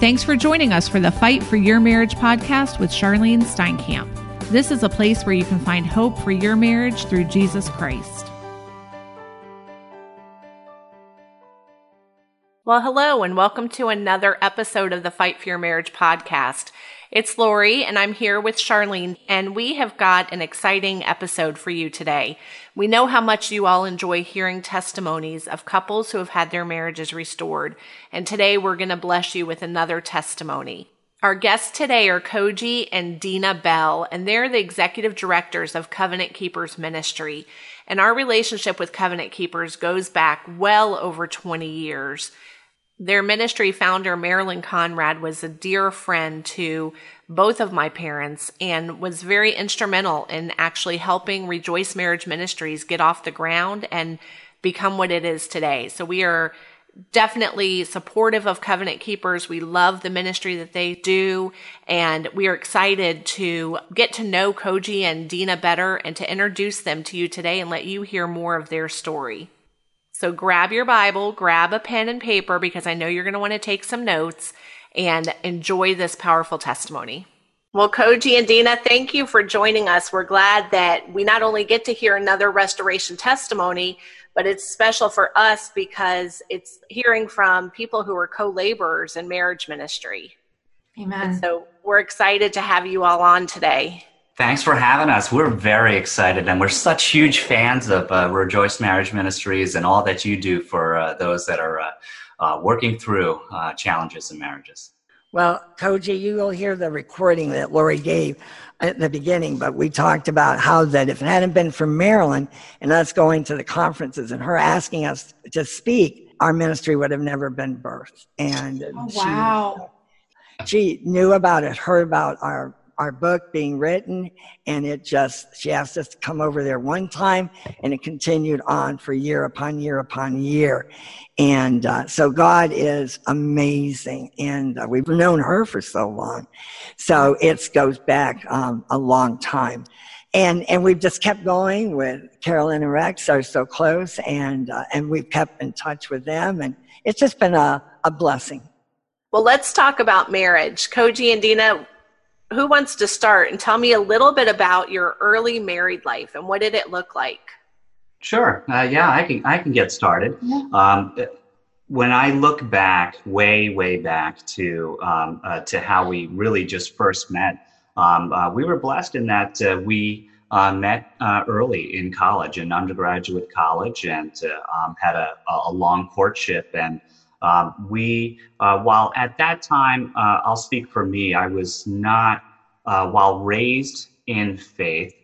Thanks for joining us for the Fight for Your Marriage podcast with Charlene Steinkamp. This is a place where you can find hope for your marriage through Jesus Christ. Well, hello, and welcome to another episode of the Fight for Your Marriage podcast. It's Lori, and I'm here with Charlene, and we have got an exciting episode for you today. We know how much you all enjoy hearing testimonies of couples who have had their marriages restored, and today we're going to bless you with another testimony. Our guests today are Koji and Deana Bell, and they're the executive directors of Covenant Keepers Ministry. And our relationship with Covenant Keepers goes back well over 20 years. Their ministry founder, Marilyn Conrad, was a dear friend to both of my parents and was very instrumental in actually helping Rejoice Marriage Ministries get off the ground and become what it is today. So we are definitely supportive of Covenant Keepers. We love the ministry that they do, and we are excited to get to know Koji and Deana better and to introduce them to you today and let you hear more of their story. So grab your Bible, grab a pen and paper because I know you're going to want to take some notes and enjoy this powerful testimony. Well, Koji and Deana, thank you for joining us. We're glad that we not only get to hear another restoration testimony, but it's special for us because it's hearing from people who are co laborers in marriage ministry. Amen. And so we're excited to have you all on today. Thanks for having us. We're very excited, and we're such huge fans of uh, Rejoice Marriage Ministries and all that you do for uh, those that are uh, uh working through uh, challenges in marriages. Well, Koji, you will hear the recording that Lori gave at the beginning, but we talked about how that if it hadn't been for Marilyn and us going to the conferences and her asking us to speak, our ministry would have never been birthed. And oh, wow. She, she knew about it, heard about our our book being written and it just she asked us to come over there one time and it continued on for year upon year upon year. And uh, so god is amazing and uh, we've known her for so long. So it goes back um, a long time. And and we've just kept going with carolyn and rex are so close and uh, and we've kept in touch with them and it's just been a, a blessing. Well let's talk about marriage. Koji and Deana who wants to start and tell me a little bit about your early married life and what did it look like? Sure. Uh, yeah, I can. I can get started. Yeah. Um, when I look back, way, way back to um, uh, to how we really just first met, um, uh, we were blessed in that uh, we uh, met uh, early in college, in undergraduate college, and um, had a, a long courtship and. Um, we, uh, while at that time, uh, I'll speak for me, I was not, uh, while raised in faith,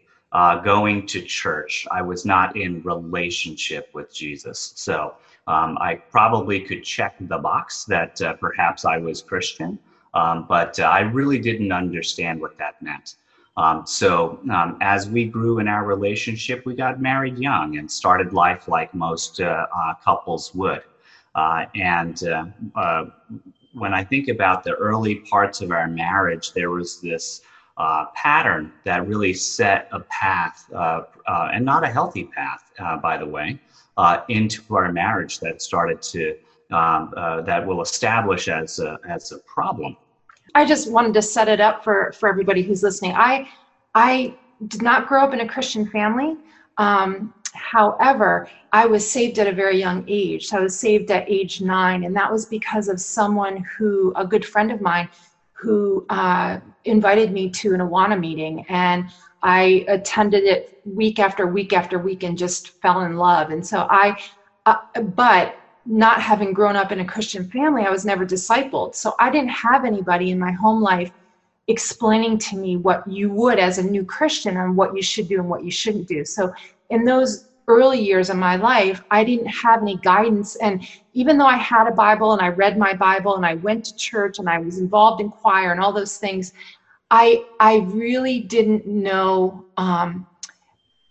going to church, I was not in relationship with Jesus. So um, I probably could check the box that perhaps I was Christian, um, but I really didn't understand what that meant. Um, so um, as we grew in our relationship, we got married young and started life like most uh, uh, couples would. Uh, and uh, uh, when I think about the early parts of our marriage, there was this uh, pattern that really set a path, uh, uh, and not a healthy path, by the way, into our marriage that started to um, that will establish as a, as a problem. I just wanted to set it up for for everybody who's listening. I I did not grow up in a Christian family. Um, However, I was saved at a very young age. So I was saved at age nine, and that was because of someone who, a good friend of mine, who uh, invited me to an Awana meeting. And I attended it week after week after week and just fell in love. And so I, uh, but not having grown up in a Christian family, I was never discipled. So I didn't have anybody in my home life explaining to me what you would as a new Christian and what you should do and what you shouldn't do. So in those early years of my life, I didn't have any guidance. And even though I had a Bible and I read my Bible and I went to church and I was involved in choir and all those things, I I really didn't know. Um,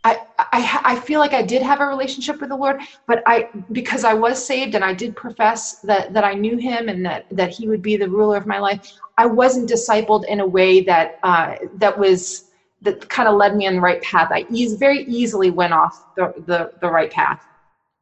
I, I I feel like I did have a relationship with the Lord, but I because I was saved and I did profess that that I knew Him and that that He would be the ruler of my life. I wasn't discipled in a way that uh, that was that kind of led me on the right path. I very easily went off the, the, the right path.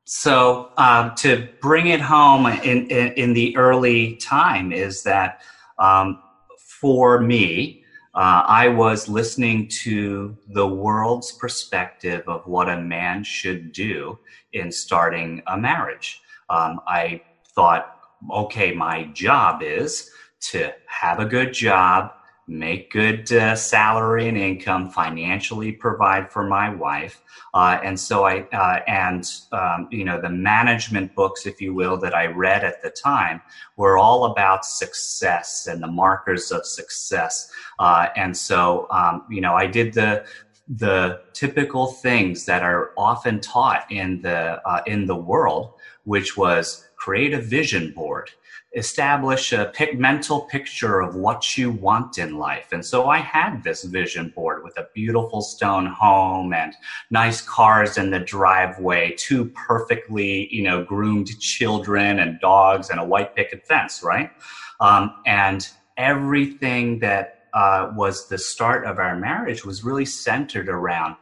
so um, to bring it home in, in, in, the early time is that um, for me, uh, I was listening to the world's perspective of what a man should do in starting a marriage. Um, I thought, okay, my job is to have a good job, make good uh, salary and income, financially provide for my wife. Uh, and so I, uh, and, um, you know, the management books, if you will, that I read at the time were all about success and the markers of success. Uh, and so, um, you know, I did the, the typical things that are often taught in the, uh, in the world, which was create a vision board establish a mental picture of what you want in life. And so I had this vision board with a beautiful stone home and nice cars in the driveway, two perfectly, you know, groomed children and dogs and a white picket fence, right? Um, and everything that uh, was the start of our marriage was really centered around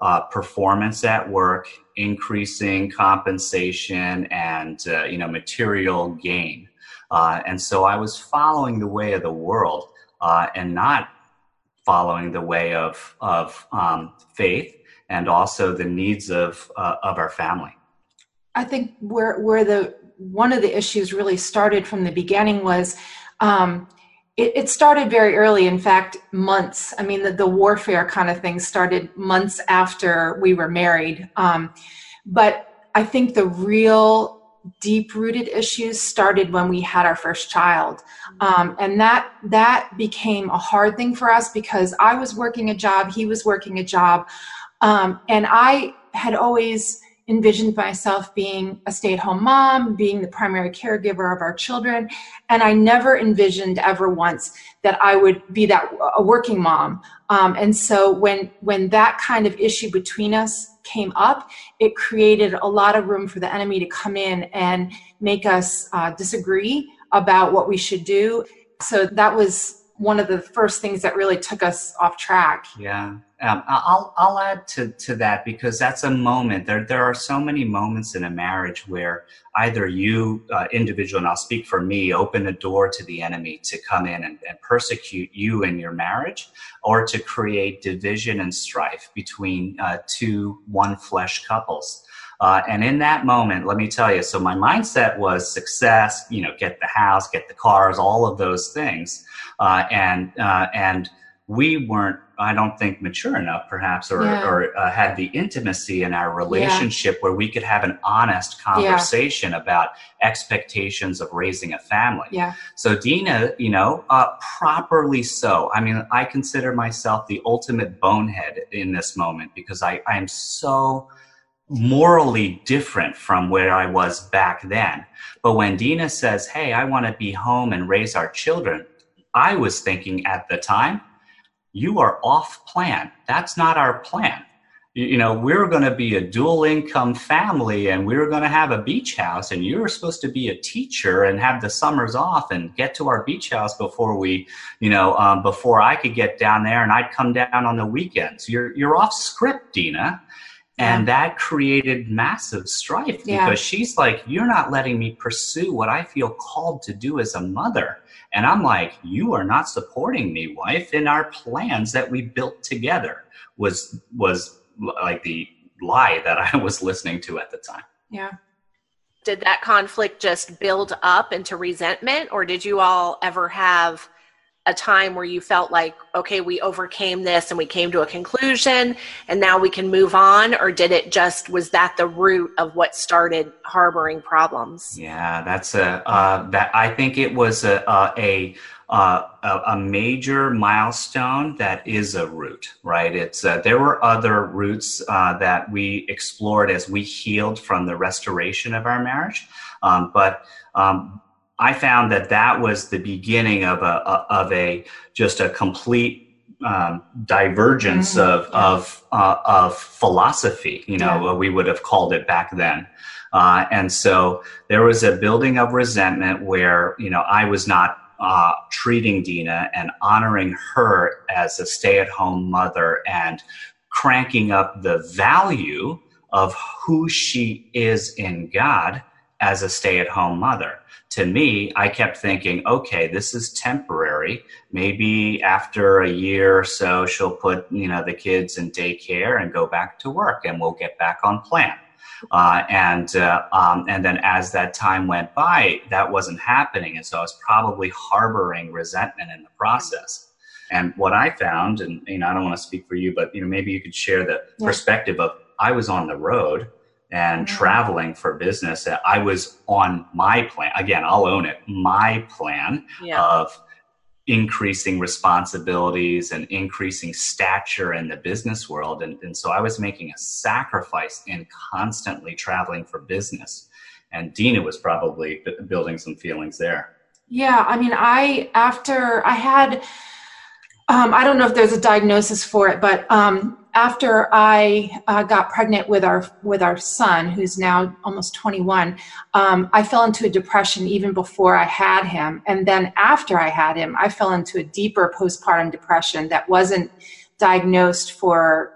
uh, performance at work, increasing compensation, and uh, you know material gain. Uh, and so I was following the way of the world uh, and not following the way of, of um, faith and also the needs of, uh, of our family. I think where, where the one of the issues really started from the beginning was um, it, it, started very early. In fact, months. I mean, the, the warfare kind of thing started months after we were married. Um, but I think the real deep rooted issues started when we had our first child. Um, and that that became a hard thing for us because i was working a job he was working a job. Um, and i had always envisioned myself being a stay-at-home mom being the primary caregiver of our children. And i never envisioned ever once that i would be that a working mom um, and so when when that kind of issue between us came up, it created a lot of room for the enemy to come in and make us uh, disagree about what we should do. So that was one of the first things that really took us off track. Yeah. Um, I'll, I'll add to, to that because that's a moment. There, there are so many moments in a marriage where either you, uh, individual, and I'll speak for me, open a door to the enemy to come in and, and persecute you in your marriage or to create division and strife between uh, two one flesh couples. Uh, and in that moment, let me tell you, so my mindset was success, you know, get the house, get the cars, all of those things. Uh, and, uh, and, we weren't i don't think mature enough perhaps or, yeah. or uh, had the intimacy in our relationship yeah. where we could have an honest conversation yeah. about expectations of raising a family yeah so Deana you know uh, properly so i mean i consider myself the ultimate bonehead in this moment because i i am so morally different from where I was back then. But when Deana says, Hey, I want to be home and raise our children, I was thinking at the time, you are off plan. That's not our plan. You know, we're going to be a dual income family and we're going to have a beach house and you're supposed to be a teacher and have the summers off and get to our beach house before we, you know, um, before I could get down there and I'd come down on the weekends. You're, you're off script, Deana. And yeah. that created massive strife yeah. because she's like, you're not letting me pursue what I feel called to do as a mother. And I'm like, you are not supporting me, wife, in our plans that we built together was was like the lie that I was listening to at the time. Yeah. Did that conflict just build up into resentment or did you all ever have a time where you felt like okay we overcame this and we came to a conclusion and now we can move on or did it just was that the root of what started harboring problems? Yeah that's a uh, that i think it was a a, a, a major milestone that is a root right? It's uh, there were other roots uh, that we explored as we healed from the restoration of our marriage. Um, but um, I found that that was the beginning of a, of a just a complete um, divergence mm-hmm. of yeah. of uh, of philosophy. You know, yeah. we would have called it back then. Uh, and so there was a building of resentment where you know I was not uh, treating Deana and honoring her as a stay-at-home mother and cranking up the value of who she is in God as a stay at home mother. To me, I kept thinking, okay, this is temporary. Maybe after a year or so, she'll put, you know, the kids in daycare and go back to work and we'll get back on plan. Uh, and uh, um, and then as that time went by, that wasn't happening, and so I was probably harboring resentment in the process. And what I found, and you know, I don't want to speak for you, but you know, maybe you could share the yeah. perspective of I was on the road and mm-hmm. traveling for business. I was on my plan. Again, I'll own it. My plan yeah. of increasing responsibilities and increasing stature in the business world. And, and so I was making a sacrifice in constantly traveling for business. And Deana was probably b- building some feelings there. Yeah. I mean, I, after I had, um, I don't know if there's a diagnosis for it, but um, after I uh, got pregnant with our with our son, who's now almost 21, um, I fell into a depression even before I had him, and then after I had him, I fell into a deeper postpartum depression that wasn't diagnosed for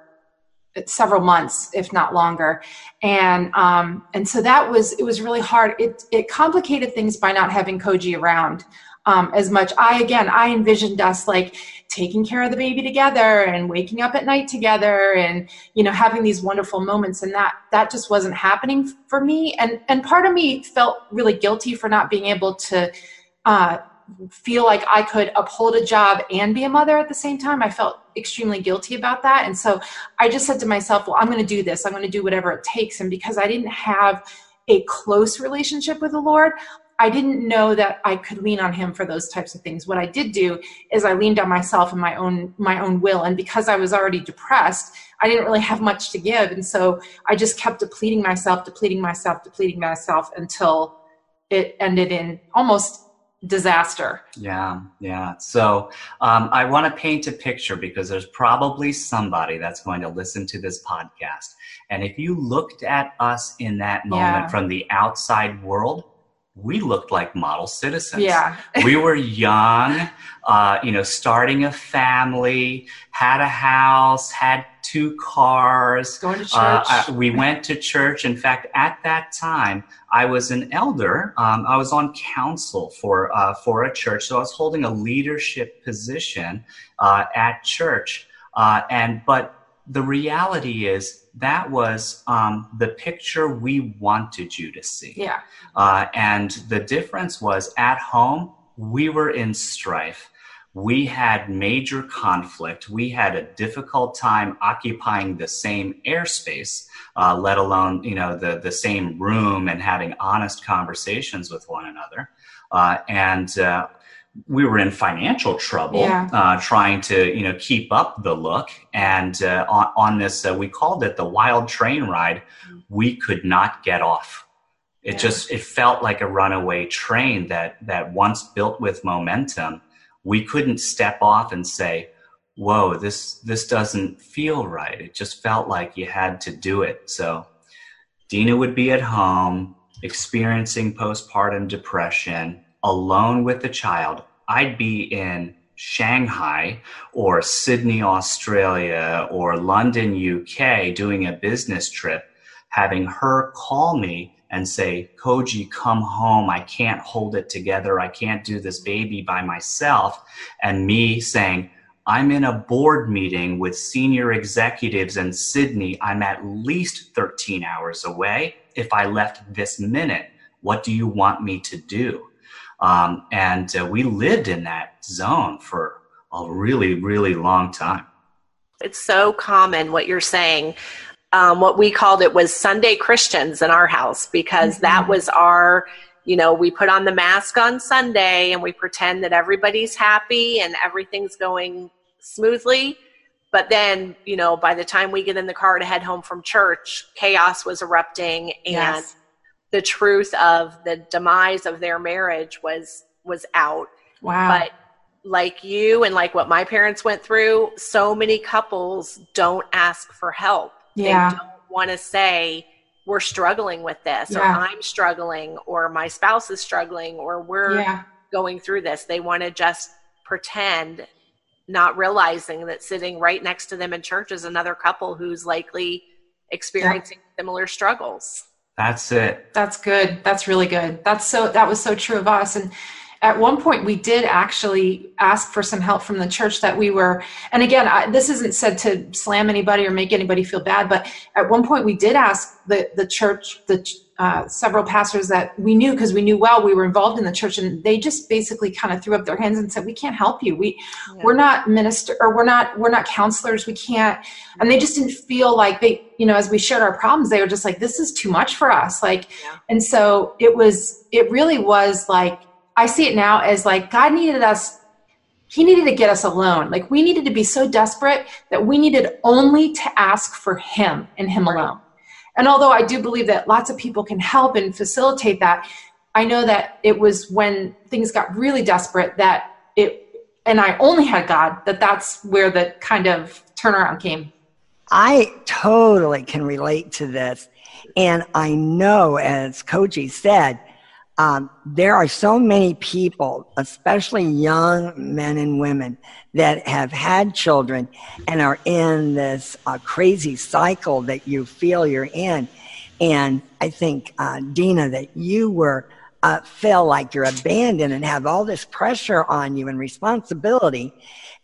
several months, if not longer, and um, and so that was it was really hard. It it complicated things by not having Koji around um, as much. I again, I envisioned us like taking care of the baby together and waking up at night together and you know having these wonderful moments and that that just wasn't happening for me and and part of me felt really guilty for not being able to uh, feel like I could uphold a job and be a mother at the same time. I felt extremely guilty about that. And so I just said to myself, well, I'm going to do this. I'm going to do whatever it takes. And because I didn't have a close relationship with the Lord, I didn't know that I could lean on him for those types of things. What I did do is I leaned on myself and my own my own will. And because I was already depressed, I didn't really have much to give. And so I just kept depleting myself, depleting myself, depleting myself until it ended in almost disaster. Yeah, yeah. So um, I want to paint a picture because there's probably somebody that's going to listen to this podcast. And if you looked at us in that moment yeah. from the outside world, we looked like model citizens. Yeah. we were young, uh, you know, starting a family, had a house, had two cars. Going to church. Uh, we went to church. In fact, at that time, I was an elder. Um, I was on council for uh, for a church, so I was holding a leadership position uh, at church. Uh, and but the reality is that was um, the picture we wanted you to see. Yeah. Uh, and the difference was at home, we were in strife. We had major conflict. We had a difficult time occupying the same airspace, uh, let alone you know the the same room and having honest conversations with one another. Uh, and uh, we were in financial trouble yeah. uh, trying to you know keep up the look. And uh, on, on, this uh, we called it the wild train ride. We could not get off. It yeah. just it felt like a runaway train that that once built with momentum we couldn't step off and say whoa this this doesn't feel right. It just felt like you had to do it. So Deana would be at home experiencing postpartum depression alone with the child, I'd be in Shanghai or Sydney, Australia or London, UK doing a business trip, having her call me and say, Koji, come home. I can't hold it together. I can't do this baby by myself. And me saying, I'm in a board meeting with senior executives in Sydney. I'm at least 13 hours away. If I left this minute, what do you want me to do? Um, and uh, we lived in that zone for a really, really long time. It's so common what you're saying. Um, what we called it was Sunday Christians in our house because mm-hmm. that was our, you know, we put on the mask on Sunday and we pretend that everybody's happy and everything's going smoothly. But then, you know, by the time we get in the car to head home from church, chaos was erupting and yes the truth of the demise of their marriage was was out. Wow. But like you and like what my parents went through, so many couples don't ask for help. Yeah. They don't want to say we're struggling with this yeah. or I'm struggling or my spouse is struggling or we're yeah. going through this. They want to just pretend not realizing that sitting right next to them in church is another couple who's likely experiencing similar struggles. That's it. That's good. That's really good. That's so that was so true of us. And at one point we did actually ask for some help from the church that we were and again I, this isn't said to slam anybody or make anybody feel bad but at one point we did ask the the church the uh, several pastors that we knew because we knew well we were involved in the church and they just basically kind of threw up their hands and said we can't help you we yeah. we're not minister or we're not we're not counselors we can't and they just didn't feel like they you know as we shared our problems they were just like this is too much for us like yeah. and so it was it really was like i see it now as like god needed us he needed to get us alone like we needed to be so desperate that we needed only to ask for him and him alone and although I do believe that lots of people can help and facilitate that, I know that it was when things got really desperate that it, and I only had God, that that's where the kind of turnaround came. I totally can relate to this. And I know, as Koji said, um, there are so many people, especially young men and women, that have had children and are in this uh, crazy cycle that you feel you're in. And I think, uh, Deana, that you were uh, feel like you're abandoned and have all this pressure on you and responsibility.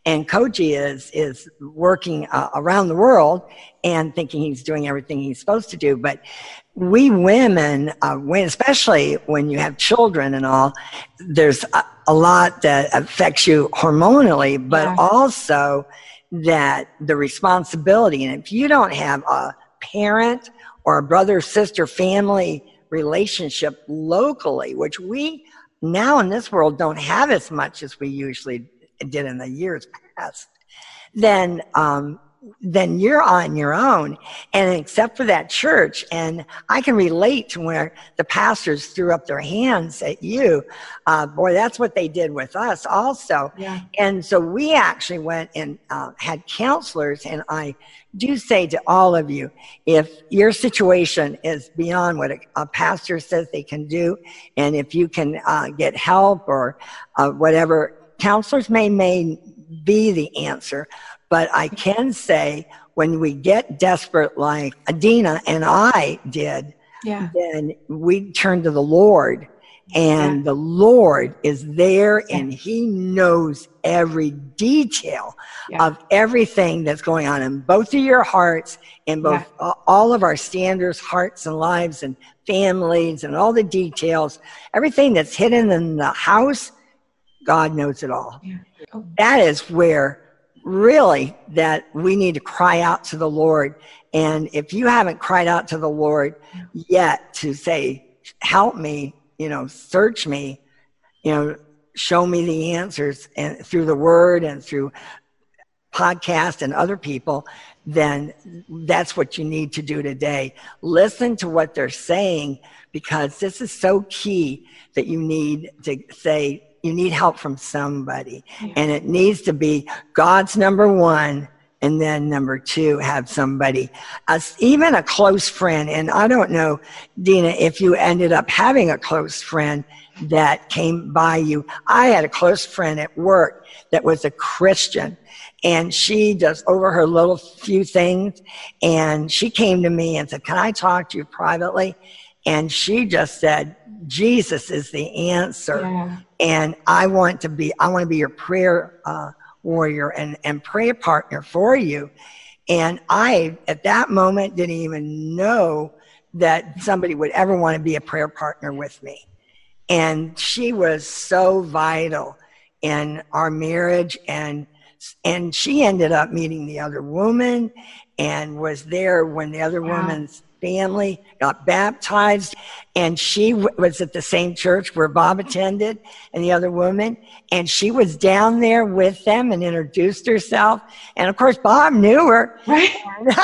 And Koji is is working uh, around the world and thinking he's doing everything he's supposed to do. But we women, uh, when, especially when you have children and all, there's a, a lot that affects you hormonally, but yeah. also that the responsibility. And if you don't have a parent or a brother, sister, family relationship locally, which we now in this world don't have as much as we usually did in the years past, then um, then you're on your own. And except for that church, and I can relate to where the pastors threw up their hands at you. Uh, boy, that's what they did with us also. Yeah. And so we actually went and uh, had counselors. And I do say to all of you, if your situation is beyond what a, a pastor says they can do, and if you can uh, get help or uh, whatever, counselors may, may be the answer but I can say when we get desperate, like Adina and I did, yeah. then we turn to the Lord. And yeah. the Lord is there and He knows every detail yeah. of everything that's going on in both of your hearts, in both yeah. all of our standards, hearts and lives and families and all the details. Everything that's hidden in the house, God knows it all. Oh. That is where really that we need to cry out to the Lord. And if you haven't cried out to the Lord yet to say, help me, you know, search me, you know, show me the answers and through the word and through podcast and other people, then that's what you need to do today. Listen to what they're saying because this is so key that you need to say, you need help from somebody. Yeah. And it needs to be God's number one. And then number two, have somebody, uh, even a close friend. And I don't know, Deana, if you ended up having a close friend that came by you. I had a close friend at work that was a Christian and she just over her little few things and she came to me and said, can I talk to you privately? And she just said, Jesus is the answer. Yeah. And I want to be, I want to be your prayer uh, warrior and, and prayer partner for you. And I, at that moment, didn't even know that somebody would ever want to be a prayer partner with me. And she was so vital in our marriage and and she ended up meeting the other woman and was there when the other wow. woman's family, got baptized, and she w- was at the same church where Bob attended and the other woman, and she was down there with them and introduced herself. And of course, Bob knew her. Right.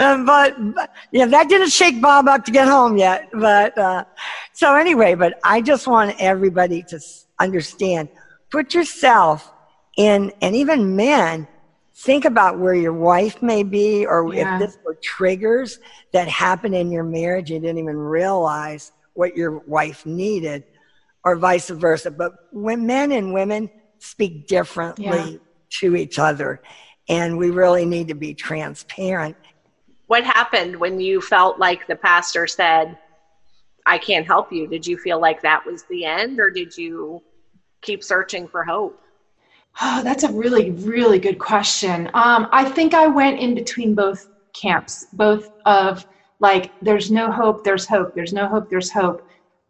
um, but, but, yeah, that didn't shake Bob up to get home yet. But uh, so anyway, but I just want everybody to understand put yourself in, and even men, think about where your wife may be or yeah. if this were triggers that happened in your marriage you didn't even realize what your wife needed or vice versa but when men and women speak differently yeah. to each other and we really need to be transparent what happened when you felt like the pastor said, I can't help you? Did you feel like that was the end or did you keep searching for hope? Oh, that's a really, really good question. Um, I think I went in between both camps, both of like, there's no hope, there's hope, there's no hope, there's hope.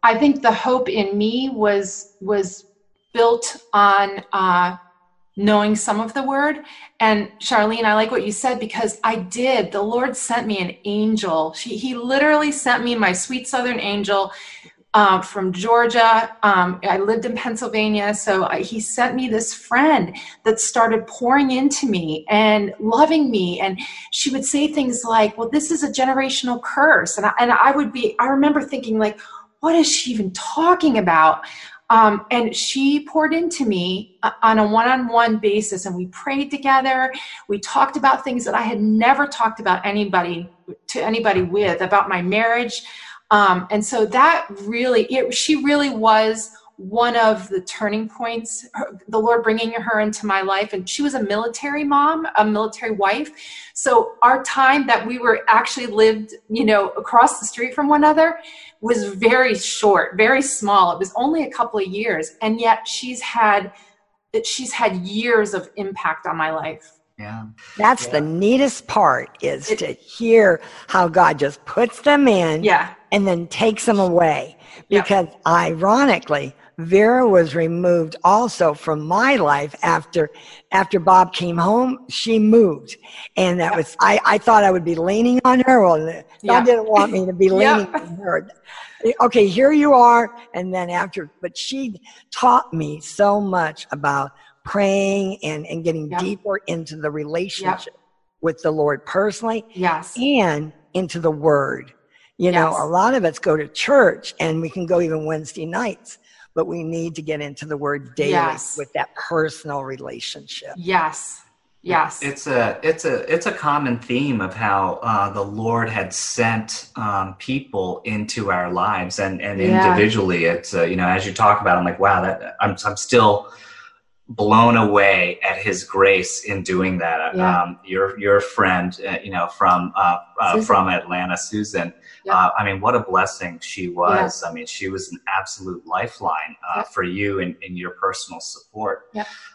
I think the hope in me was was built on uh, knowing some of the word. And Charlene, I like what you said because I did. The Lord sent me an angel. She, he literally sent me my sweet Southern angel um, from Georgia. Um, I lived in Pennsylvania. So I, he sent me this friend that started pouring into me and loving me. And she would say things like, Well, this is a generational curse. And I, and I would be, I remember thinking, like, what is she even talking about? Um, and she poured into me uh, on a one-on-one basis and we prayed together we talked about things that i had never talked about anybody to anybody with about my marriage um, and so that really it, she really was one of the turning points the lord bringing her into my life. And she was a military mom a military wife. So our time that we were actually lived you know across the street from one another was very short very small. It was only a couple of years. And yet she's had that she's had years of impact on my life yeah that's yeah. the neatest part is it, to hear how god just puts them in yeah and then takes them away because ironically Vera was removed also from my life after after Bob came home. She moved, and that was I. I thought I would be leaning on her. Well, God yeah. didn't want me to be leaning on her. Okay, here you are, and then after, but she taught me so much about praying and and getting deeper into the relationship with the Lord personally. Yes, and into the Word. You know, a lot of us go to church and we can go even Wednesday nights, but we need to get into the word daily yes. with that personal relationship. Yes. Yes. It's a it's a it's a common theme of how uh, the Lord had sent um, people into our lives, and and yeah. individually, it's uh, you know as you talk about, I'm like, wow, that I'm I'm still blown away at His grace in doing that. Yeah. Um, your your friend, uh, you know, from uh, uh, from Atlanta, Susan yeah. Uh, I mean, what a blessing she was. Yeah. I mean, she was an absolute lifeline uh, for you in, in your personal support.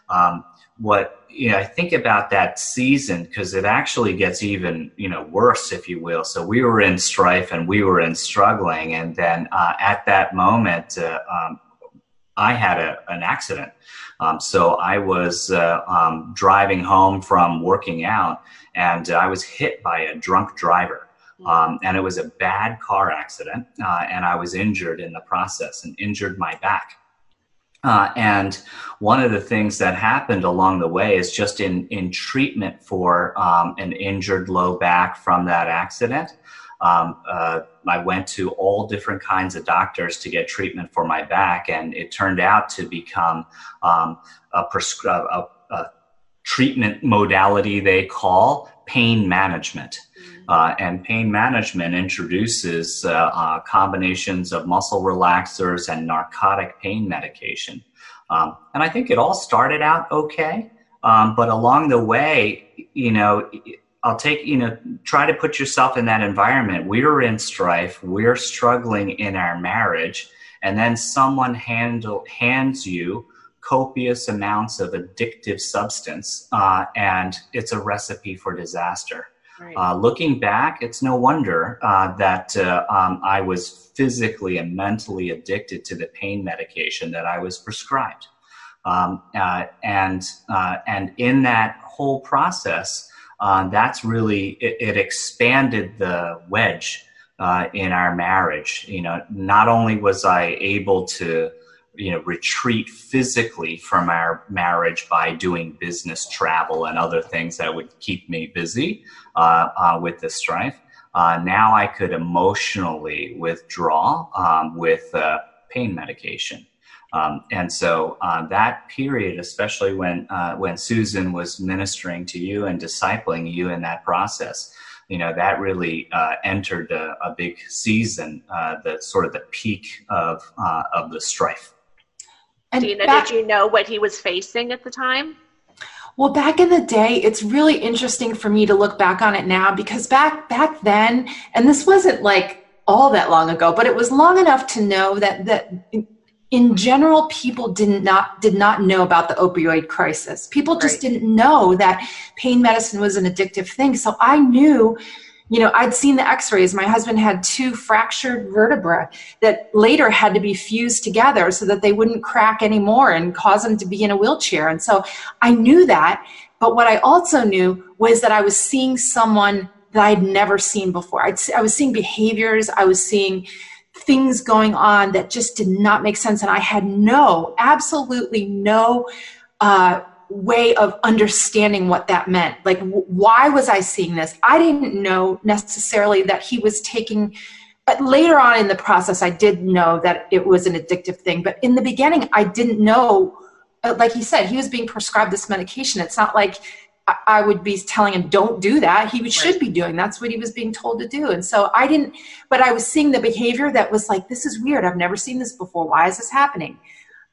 Um, what you know, I think about that season because it actually gets even you know worse, if you will. So we were in strife and we were in struggling, and then uh, at that moment, uh, um, I had a, an accident. Um, so I was uh, um, driving home from working out, and I was hit by a drunk driver. Um, and it was a bad car accident, uh, and I was injured in the process and injured my back. Uh, and one of the things that happened along the way is just in, in treatment for um, an injured low back from that accident. Um, uh, I went to all different kinds of doctors to get treatment for my back, and it turned out to become um, a, prescri- a, a treatment modality they call pain management. Uh, and pain management introduces uh, uh, combinations of muscle relaxers and narcotic pain medication. Um, and I think it all started out okay, um, but along the way, you know, I'll take, you know, try to put yourself in that environment. We're in strife, we're struggling in our marriage, and then someone handle, hands you copious amounts of addictive substance, uh, and it's a recipe for disaster. Right. Uh, looking back, it's no wonder uh, that uh, um, I was physically and mentally addicted to the pain medication that I was prescribed. Um, uh, and uh, and in that whole process, uh, that's really it, it, expanded the wedge in our marriage. You know, not only was I able to you know retreat physically from our marriage by doing business travel and other things that would keep me busy uh, uh, with the strife uh, now i could emotionally withdraw um, with uh, pain medication um, and so uh, that period especially when uh, when susan was ministering to you and discipling you in that process you know that really entered a, a, big season the sort of the peak of of the strife and Deana, back, did you know what he was facing at the time? Well, back in the day, it's really interesting for me to look back on it now because back back then, and this wasn't like all that long ago, but it was long enough to know that that in general people did not did not know about the opioid crisis. People just right. didn't know that pain medicine was an addictive thing. So I knew you know, I'd seen the x rays. My husband had two fractured vertebrae that later had to be fused together so that they wouldn't crack anymore and cause him to be in a wheelchair. And so I knew that. But what I also knew was that I was seeing someone that I'd never seen before. I'd, I was seeing behaviors, I was seeing things going on that just did not make sense. And I had no, absolutely no uh, way of understanding what that meant. Like, why was I seeing this? I didn't know necessarily that he was taking. But later on in the process, I did know that it was an addictive thing. But in the beginning, I didn't know. Uh, like he said, he was being prescribed this medication. It's not like I would be telling him, don't do that. He should be doing. That's what he was being told to do. And so I didn't, but I was seeing the behavior that was like, this is weird. I've never seen this before. Why is this happening?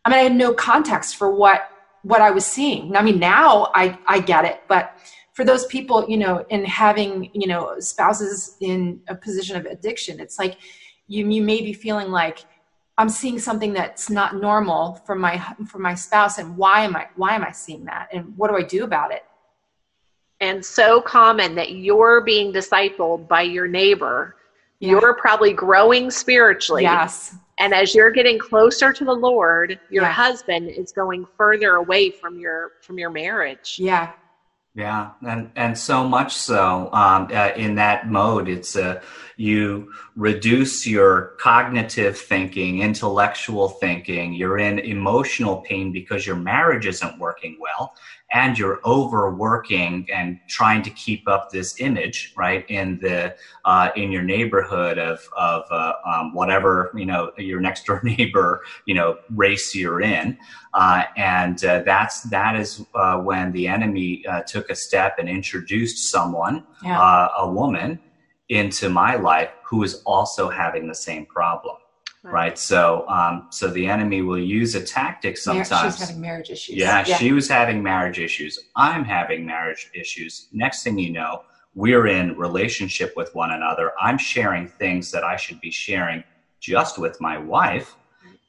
I mean, I had no context for what what I was seeing. I mean, now I, I get it, but for those people, you know, in having, you know, spouses in a position of addiction, it's like you, you may be feeling like I'm seeing something that's not normal for my, for my spouse. And why am I, why am I seeing that? And what do I do about it? And so common that you're being discipled by your neighbor. Yeah. You're probably growing spiritually. Yes and as you're getting closer to the lord your yeah. husband is going further away from your from your marriage yeah yeah and and so much so um, uh, in that mode it's uh, you reduce your cognitive thinking intellectual thinking you're in emotional pain because your marriage isn't working well and you're overworking and trying to keep up this image right in the uh, in your neighborhood of of uh, um, whatever you know your next door neighbor you know race you're in uh, and uh, that's that is uh, when the enemy uh, took a step and introduced someone yeah. a woman into my life who is also having the same problem Right. right? So, um, so the enemy will use a tactic sometimes. She's having marriage issues. Yeah, yeah, she was having marriage issues. I'm having marriage issues. Next thing you know, we're in relationship with one another. I'm sharing things that I should be sharing just with my wife,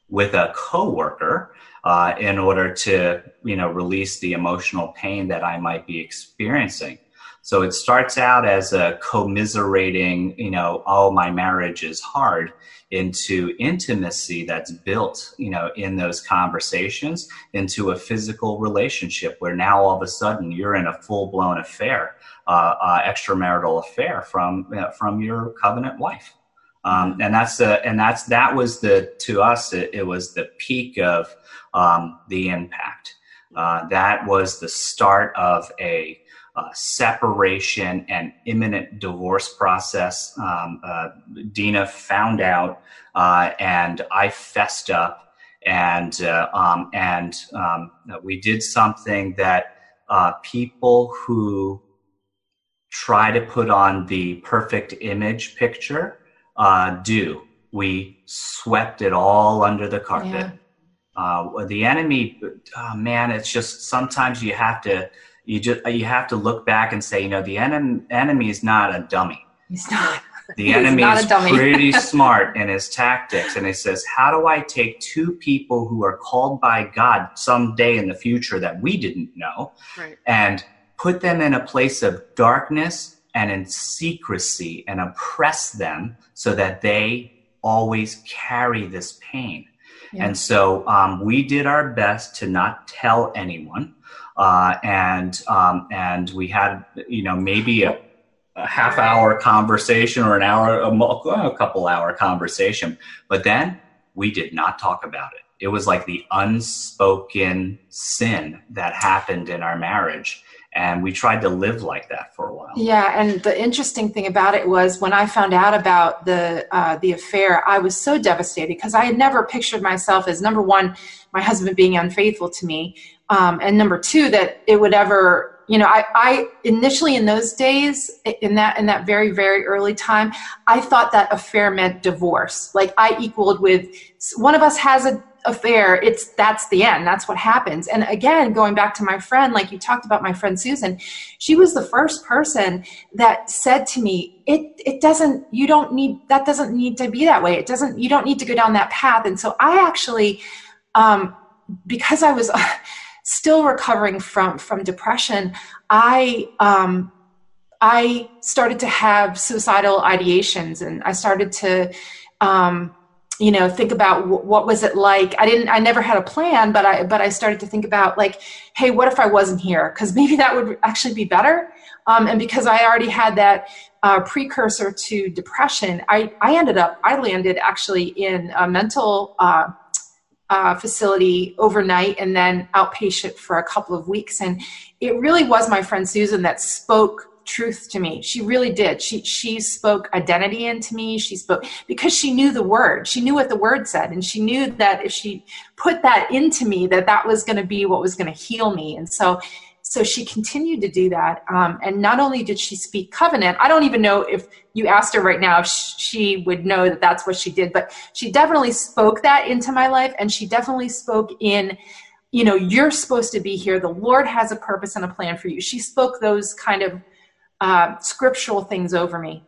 with a coworker, uh, in order to, you know, release the emotional pain that I might be experiencing. So it starts out as a commiserating, you know, oh, my marriage is hard into intimacy that's built, you know, in those conversations into a physical relationship where now all of a sudden you're in a full blown affair, uh, uh, extramarital affair from, uh, from your covenant wife. Um, and that's the, and that's, that was the, to us, it, it was the peak of um, the impact. Uh, that was the start of a, uh, separation and imminent divorce process. Um, uh, Deana found out, uh, and I fessed up, and uh, um, and um, we did something that uh, people who try to put on the perfect image picture uh, do. We swept it all under the carpet. Yeah. the enemy, oh, man, it's just sometimes you have to you just you have to look back and say, you know, the enemy enemy is not a dummy. He's not. The enemy is pretty smart in his tactics, and he says, "How do I take two people who are called by God someday in the future that we didn't know, right. and put them in a place of darkness and in secrecy, and oppress them so that they always carry this pain?" Yeah. And so um, we did our best to not tell anyone uh, and um, and we had you know maybe a, a, half hour conversation or an hour, a, a couple hour conversation, but then we did not talk about it. It was like the unspoken sin that happened in our marriage and we tried to live like that for a while. Yeah, and the interesting thing about it was when I found out about the uh, the affair, I was so devastated because I had never pictured myself as number one, my husband being unfaithful to me, um, and number two, that it would ever you know I, I initially in those days in that in that very very early time i thought that affair meant divorce. Like i equaled with one of us has a affair it's that's the end that's what happens. And again going back to my friend like you talked about my friend susan she was the first person that said to me it it doesn't you don't need that doesn't need to be that way. It doesn't you don't need to go down that path. And so i actually um because i was still recovering from from depression i um i started to have suicidal ideations and i started to um you know think about what was it like? I didn't i never had a plan but i but i started to think about like hey what if i wasn't here? Because maybe that would actually be better. Um, and because i already had that uh, precursor to depression i i ended up i landed actually in a mental uh, uh, facility overnight and then outpatient for a couple of weeks and it really was my friend susan that spoke truth to me. She really did. She she spoke identity into me. She spoke because she knew the word. She knew what the word said, and she knew that if she put that into me, that that was going to be what was going to heal me. And so, so she continued to do that. Um, and not only did she speak covenant, I don't even know if you asked her right now if she would know that that's what she did, but she definitely spoke that into my life, and she definitely spoke in you know you're supposed to be here the lord has a purpose and a plan for you she spoke those kind of uh, scriptural things over me.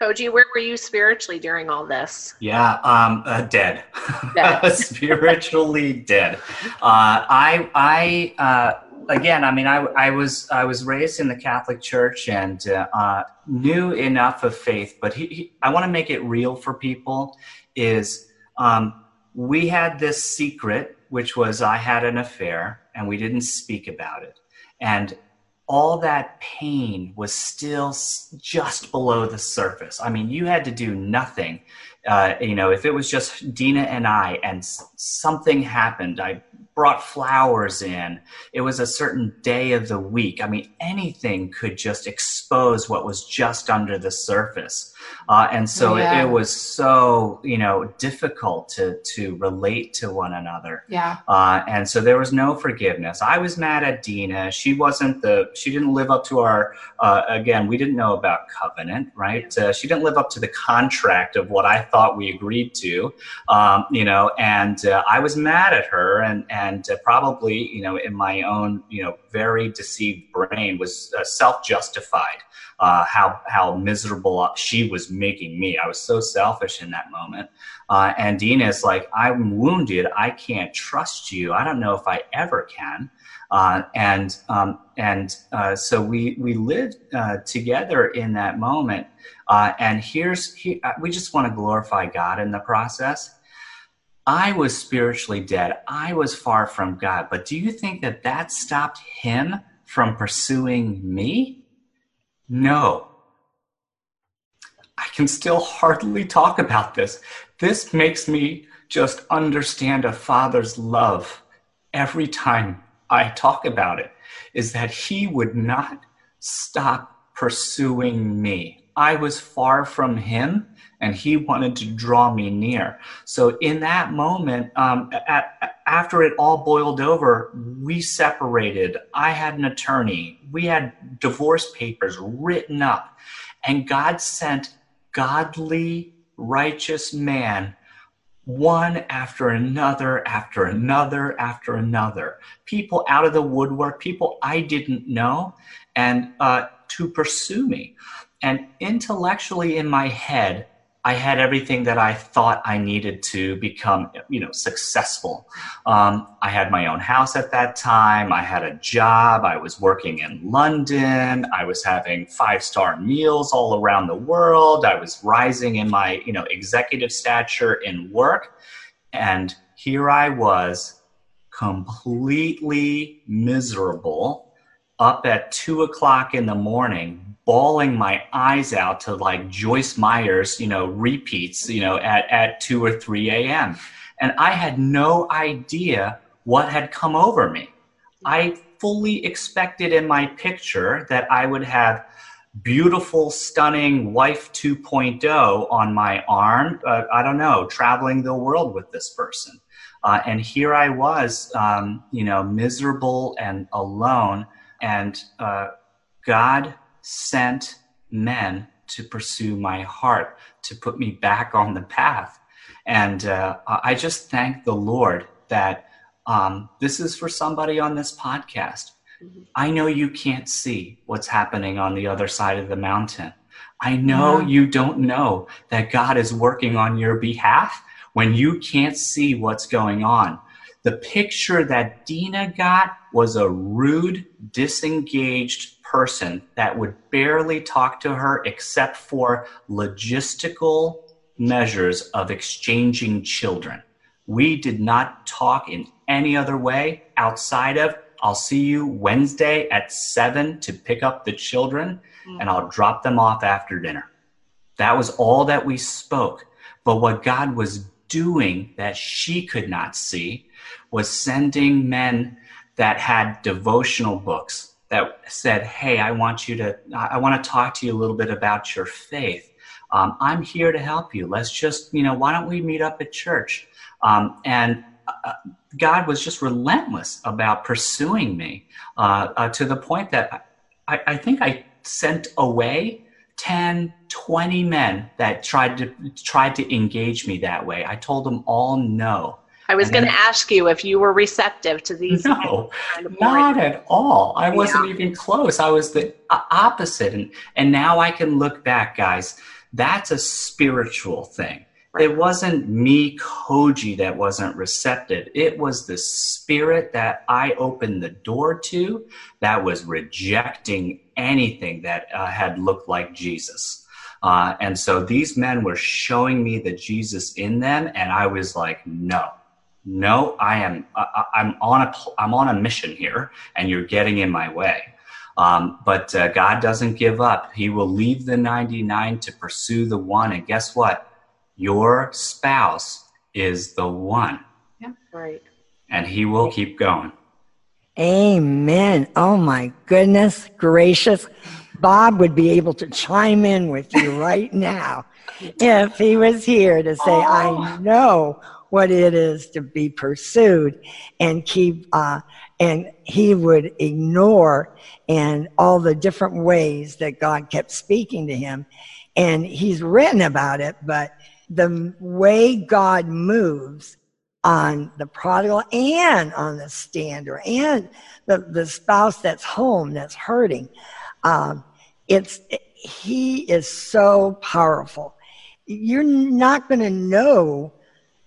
Koji, where were you spiritually during all this? Yeah, um, uh, dead. dead. Spiritually dead. Uh, I, I, uh, again, I mean, I, I was, I was raised in the Catholic Church and uh, knew enough of faith, but he, he, I want to make it real for people. Is um, we had this secret, which was I had an affair, and we didn't speak about it, and all that pain was still just below the surface. I mean, you had to do nothing. Uh, you know, if it was just Deana and I and something happened, I brought flowers in. It was a certain day of the week. I mean, anything could just expose what was just under the surface. Uh, and so yeah. it, it, was so, you know, difficult to, to relate to one another. Yeah. Uh, and so there was no forgiveness. I was mad at Deana. She wasn't the, she didn't live up to our, uh, again, we didn't know about covenant, right? Uh, she didn't live up to the contract of what I thought we agreed to, um, you know, and uh, I was mad at her and, and uh, probably, you know, in my own, you know, very deceived brain was self-justified uh, how how miserable she was making me. I was so selfish in that moment. Uh, and Deana is like, I'm wounded. I can't trust you. I don't know if I ever can. Uh, and um, and uh, so we we lived uh, together in that moment. Uh, and here's he, we just want to glorify God in the process. I was spiritually dead. I was far from God. But do you think that that stopped him from pursuing me? No. Can still hardly talk about this. This makes me just understand a father's love every time I talk about it, is that he would not stop pursuing me. I was far from him and he wanted to draw me near. So in that moment, um, at, after it all boiled over, we separated. I had an attorney. We had divorce papers written up, and God sent godly, righteous man one after another, after another, after another. People out of the woodwork, people I didn't know, and uh, to pursue me. And intellectually in my head, I had everything that I thought I needed to become, you know, successful. Um, I had my own house at that time. I had a job. I was working in London. I was having five star meals all around the world. I was rising in my, you know, executive stature in work. And here I was completely miserable up at two o'clock in the morning bawling my eyes out to like Joyce Myers, you know, repeats, you know, at, at 2 or 3 a.m. And I had no idea what had come over me. I fully expected in my picture that I would have beautiful, stunning wife 2.0 on my arm. Uh, I don't know, traveling the world with this person. Uh, and here I was, um, you know, miserable and alone. And uh, God sent men to pursue my heart, to put me back on the path. And uh, I just thank the Lord that um, this is for somebody on this podcast. Mm-hmm. I know you can't see what's happening on the other side of the mountain. I know yeah. you don't know that God is working on your behalf when you can't see what's going on. The picture that Deana got was a rude, disengaged person that would barely talk to her except for logistical measures of exchanging children. We did not talk in any other way outside of I'll see you Wednesday at seven to pick up the children and I'll drop them off after dinner. That was all that we spoke. But what God was doing that she could not see was sending men that had devotional books that said, Hey, I want you to, I want to talk to you a little bit about your faith. Um, I'm here to help you. Let's just, you know, why don't we meet up at church? Um, and uh, God was just relentless about pursuing me uh, uh, to the point that I, I, think I sent away 10, 20 men that tried to tried to engage me that way. I told them all no. I was going to ask you if you were receptive to these. No, kind of not at all. I wasn't yeah. even close. I was the opposite, and and now I can look back, guys. That's a spiritual thing. It wasn't me, Koji, that wasn't receptive. It was the spirit that I opened the door to that was rejecting anything that uh, had looked like Jesus. Uh, and so these men were showing me the Jesus in them, and I was like, no, no, I am, uh, I'm on a, I'm on a mission here, and you're getting in my way. Um, but uh, God doesn't give up. He will leave the 99 to pursue the one. And guess what? your spouse is the one. Yeah, right. And he will keep going. Amen. Oh my goodness gracious. Bob would be able to chime in with you right now if he was here to say, oh. I know what it is to be pursued and keep, uh, and he would ignore and all the different ways that God kept speaking to him. And he's written about it, but the way God moves on the prodigal and on the stander and the, the spouse that's home that's hurting. Um, it's he is so powerful. You're not going to know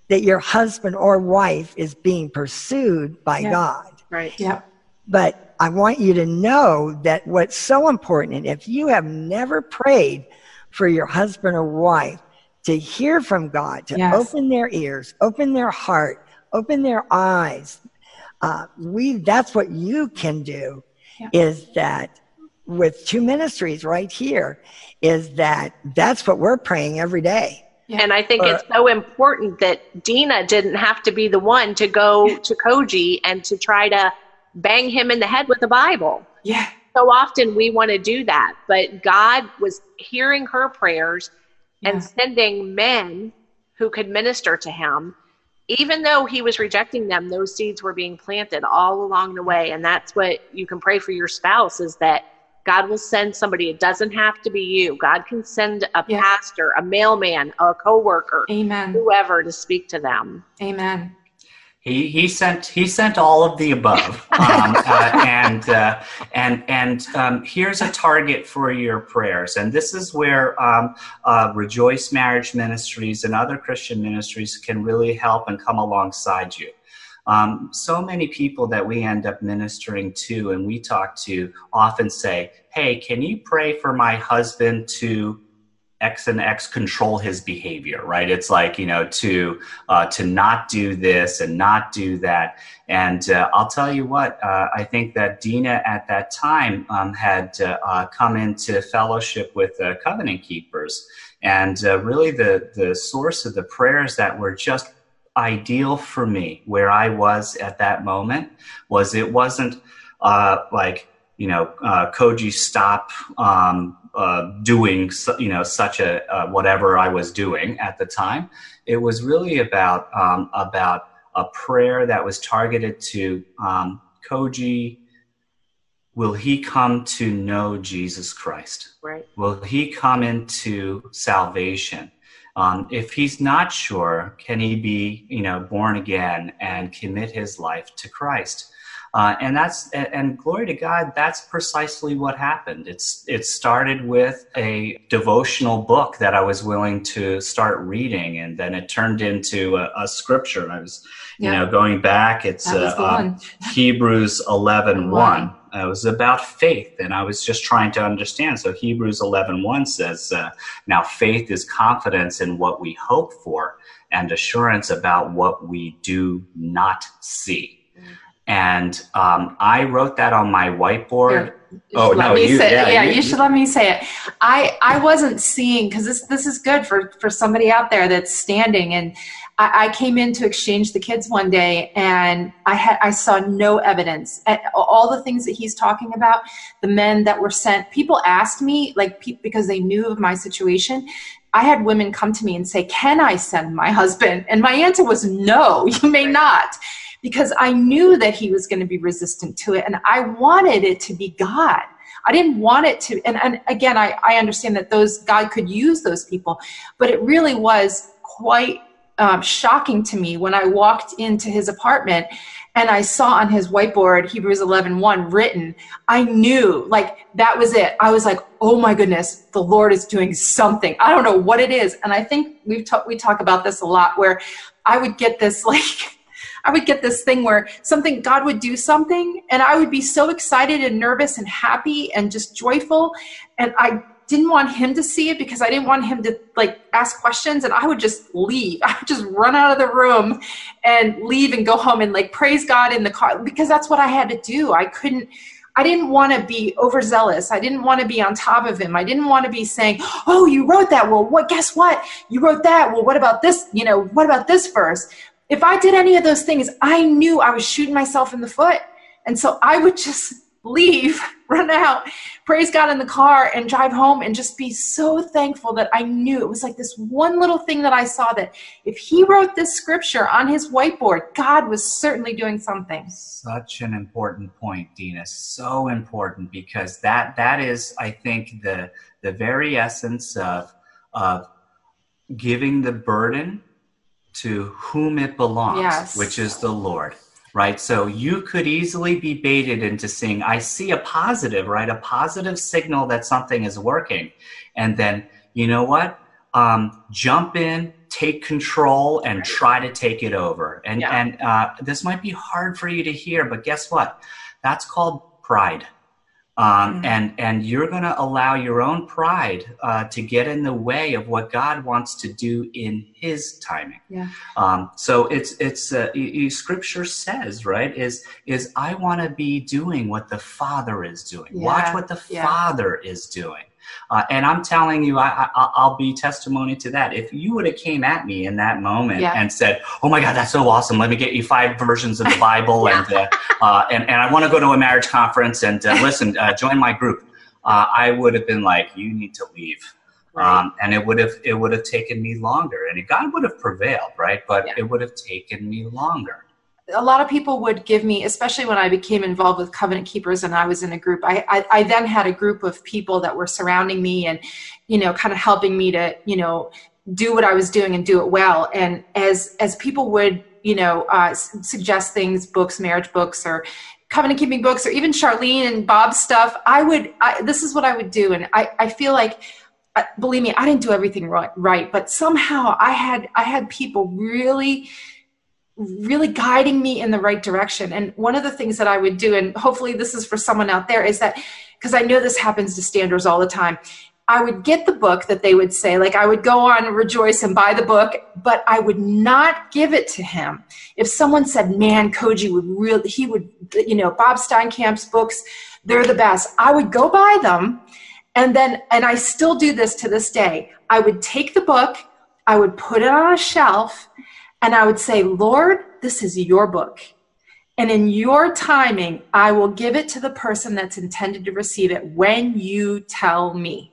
that your husband or wife is being pursued by yeah. God. Right. Yeah. But I want you to know that what's so important, and if you have never prayed for your husband or wife, to hear from God, to yes. open their ears, open their heart, open their eyes. Uh, we that's what you can do yeah. is that with two ministries right here is that that's what we're praying every day. Yeah. And I think it's so important that Deana didn't have to be the one to go to Koji and to try to bang him in the head with the Bible. Yeah. So often we want to do that, but God was hearing her prayers yeah. and sending men who could minister to him. Even though he was rejecting them, those seeds were being planted all along the way. And that's what you can pray for your spouse is that God will send somebody. It doesn't have to be you. God can send a yeah. pastor, a mailman, a coworker, Amen. whoever to speak to them. Amen. He, he sent he sent all of the above, um, uh, and uh, and and um, here's a target for your prayers. And this is where um, uh, Rejoice Marriage Ministries and other Christian ministries can really help and come alongside you. Um, so many people that we end up ministering to and we talk to often say, "Hey, can you pray for my husband to X and X control his behavior, right? It's like you know to uh, to not do this and not do that. And uh, I'll tell you what, uh, I think that Deana at that time um, had uh, come into fellowship with the covenant keepers, and uh, really the the source of the prayers that were just ideal for me where I was at that moment was it wasn't uh, like you know Koji stop. Um, uh, doing you know such a uh, whatever I was doing at the time. It was really about um, about a prayer that was targeted to um, Koji. Will he come to know Jesus Christ? Right. Will he come into salvation? Um, if he's not sure, can he be, you know, born again and commit his life to Christ? Uh, and that's and, and, glory to God, that's precisely what happened. It's it started with a devotional book that I was willing to start reading, and then it turned into a, a scripture. I was, you yeah. know, going back. It's uh, um, Hebrews 11, 1. It was about faith, and I was just trying to understand. So Hebrews 11, 1 says, uh, "Now faith is confidence in what we hope for, and assurance about what we do not see." and um, I wrote that on my whiteboard. oh no, you, say, yeah, yeah you, you, should let me say it. I I wasn't seeing because this this is good for for somebody out there that's standing and. I, I came in to exchange the kids one day, and I had I saw no evidence. all the things that he's talking about, the men that were sent. People asked me, like, because they knew of my situation, I had women come to me and say, Can I send my husband? And my answer was, No, you may not because I knew that he was going to be resistant to it and I wanted it to be God. I didn't want it to, and, and again, I, I understand that those, God could use those people, but it really was quite um, shocking to me when I walked into his apartment and I saw on his whiteboard Hebrews 11 1 written. I knew like that was it. I was like, oh my goodness, the Lord is doing something. I don't know what it is. And I think we've talked, we talk about this a lot where I would get this like, I would get this thing where something, God would do something, and I would be so excited and nervous and happy and just joyful. And I didn't want him to see it because I didn't want him to like ask questions and I would just leave. I would just run out of the room and leave and go home and like praise God in the car because that's what I had to do. I couldn't I didn't want to be overzealous. I didn't want to be on top of him. I didn't want to be saying, "Oh, you wrote that. Well, what guess what? You wrote that. Well, what about this? You know, what about this verse?" if I did any of those things, I knew I was shooting myself in the foot. And so I would just leave, run out, praise God in the car, and drive home and just be so thankful that I knew it was like this one little thing that I saw that if he wrote this scripture on his whiteboard, God was certainly doing something. Such an important point, Deana. So important because that that is, I think, the the very essence of of giving the burden to whom it belongs, yes. which is the Lord. Right. So you could easily be baited into seeing, I see a positive, right? A positive signal that something is working. And then, you know what? Um, jump in, take control, and try to take it over. And, yeah. and uh, this might be hard for you to hear, but guess what? That's called pride um, mm-hmm. and and you're going to allow your own pride uh, to get in the way of what God wants to do in His timing. Yeah. Um, so it's it's uh, Scripture says right is is I want to be doing what the Father is doing. Yeah. Watch what the yeah. Father is doing. Uh, and I'm telling you, I, I, will be testimony to that. If you would have came at me in that moment yeah. and said, "Oh my God, that's so awesome! Let me get you five versions of the Bible, yeah. and, uh, uh, and and I want to go to a marriage conference and uh, listen, uh, join my group," uh, I would have been like, "You need to leave." Right. Um, and it would have it would have taken me longer, and God would have prevailed, right? But yeah. it would have taken me longer a lot of people would give me, especially when I became involved with Covenant Keepers and I was in a group. I, I, I, then had a group of people that were surrounding me and, you know, kind of helping me to, you know, do what I was doing and do it well. And as as people would, you know, uh, suggest things, books, marriage books, or covenant keeping books, or even Charlene and Bob's stuff, I would. I, this is what I would do, and I I feel like uh, believe me i didn't do everything right, right but somehow i had i had people really really guiding me in the right direction. And one of the things that I would do, and hopefully this is for someone out there, is that because I know this happens to standers all the time. I would get the book that they would say, like I would go on Rejoice and buy the book, but I would not give it to him. If someone said, man, Koji would really, he would, you know, Bob Steinkamp's books, they're the best. I would go buy them. And then, and I still do this to this day. I would take the book, I would put it on a shelf, and I would say, Lord, this is your book. And in your timing, I will give it to the person that's intended to receive it when you tell me.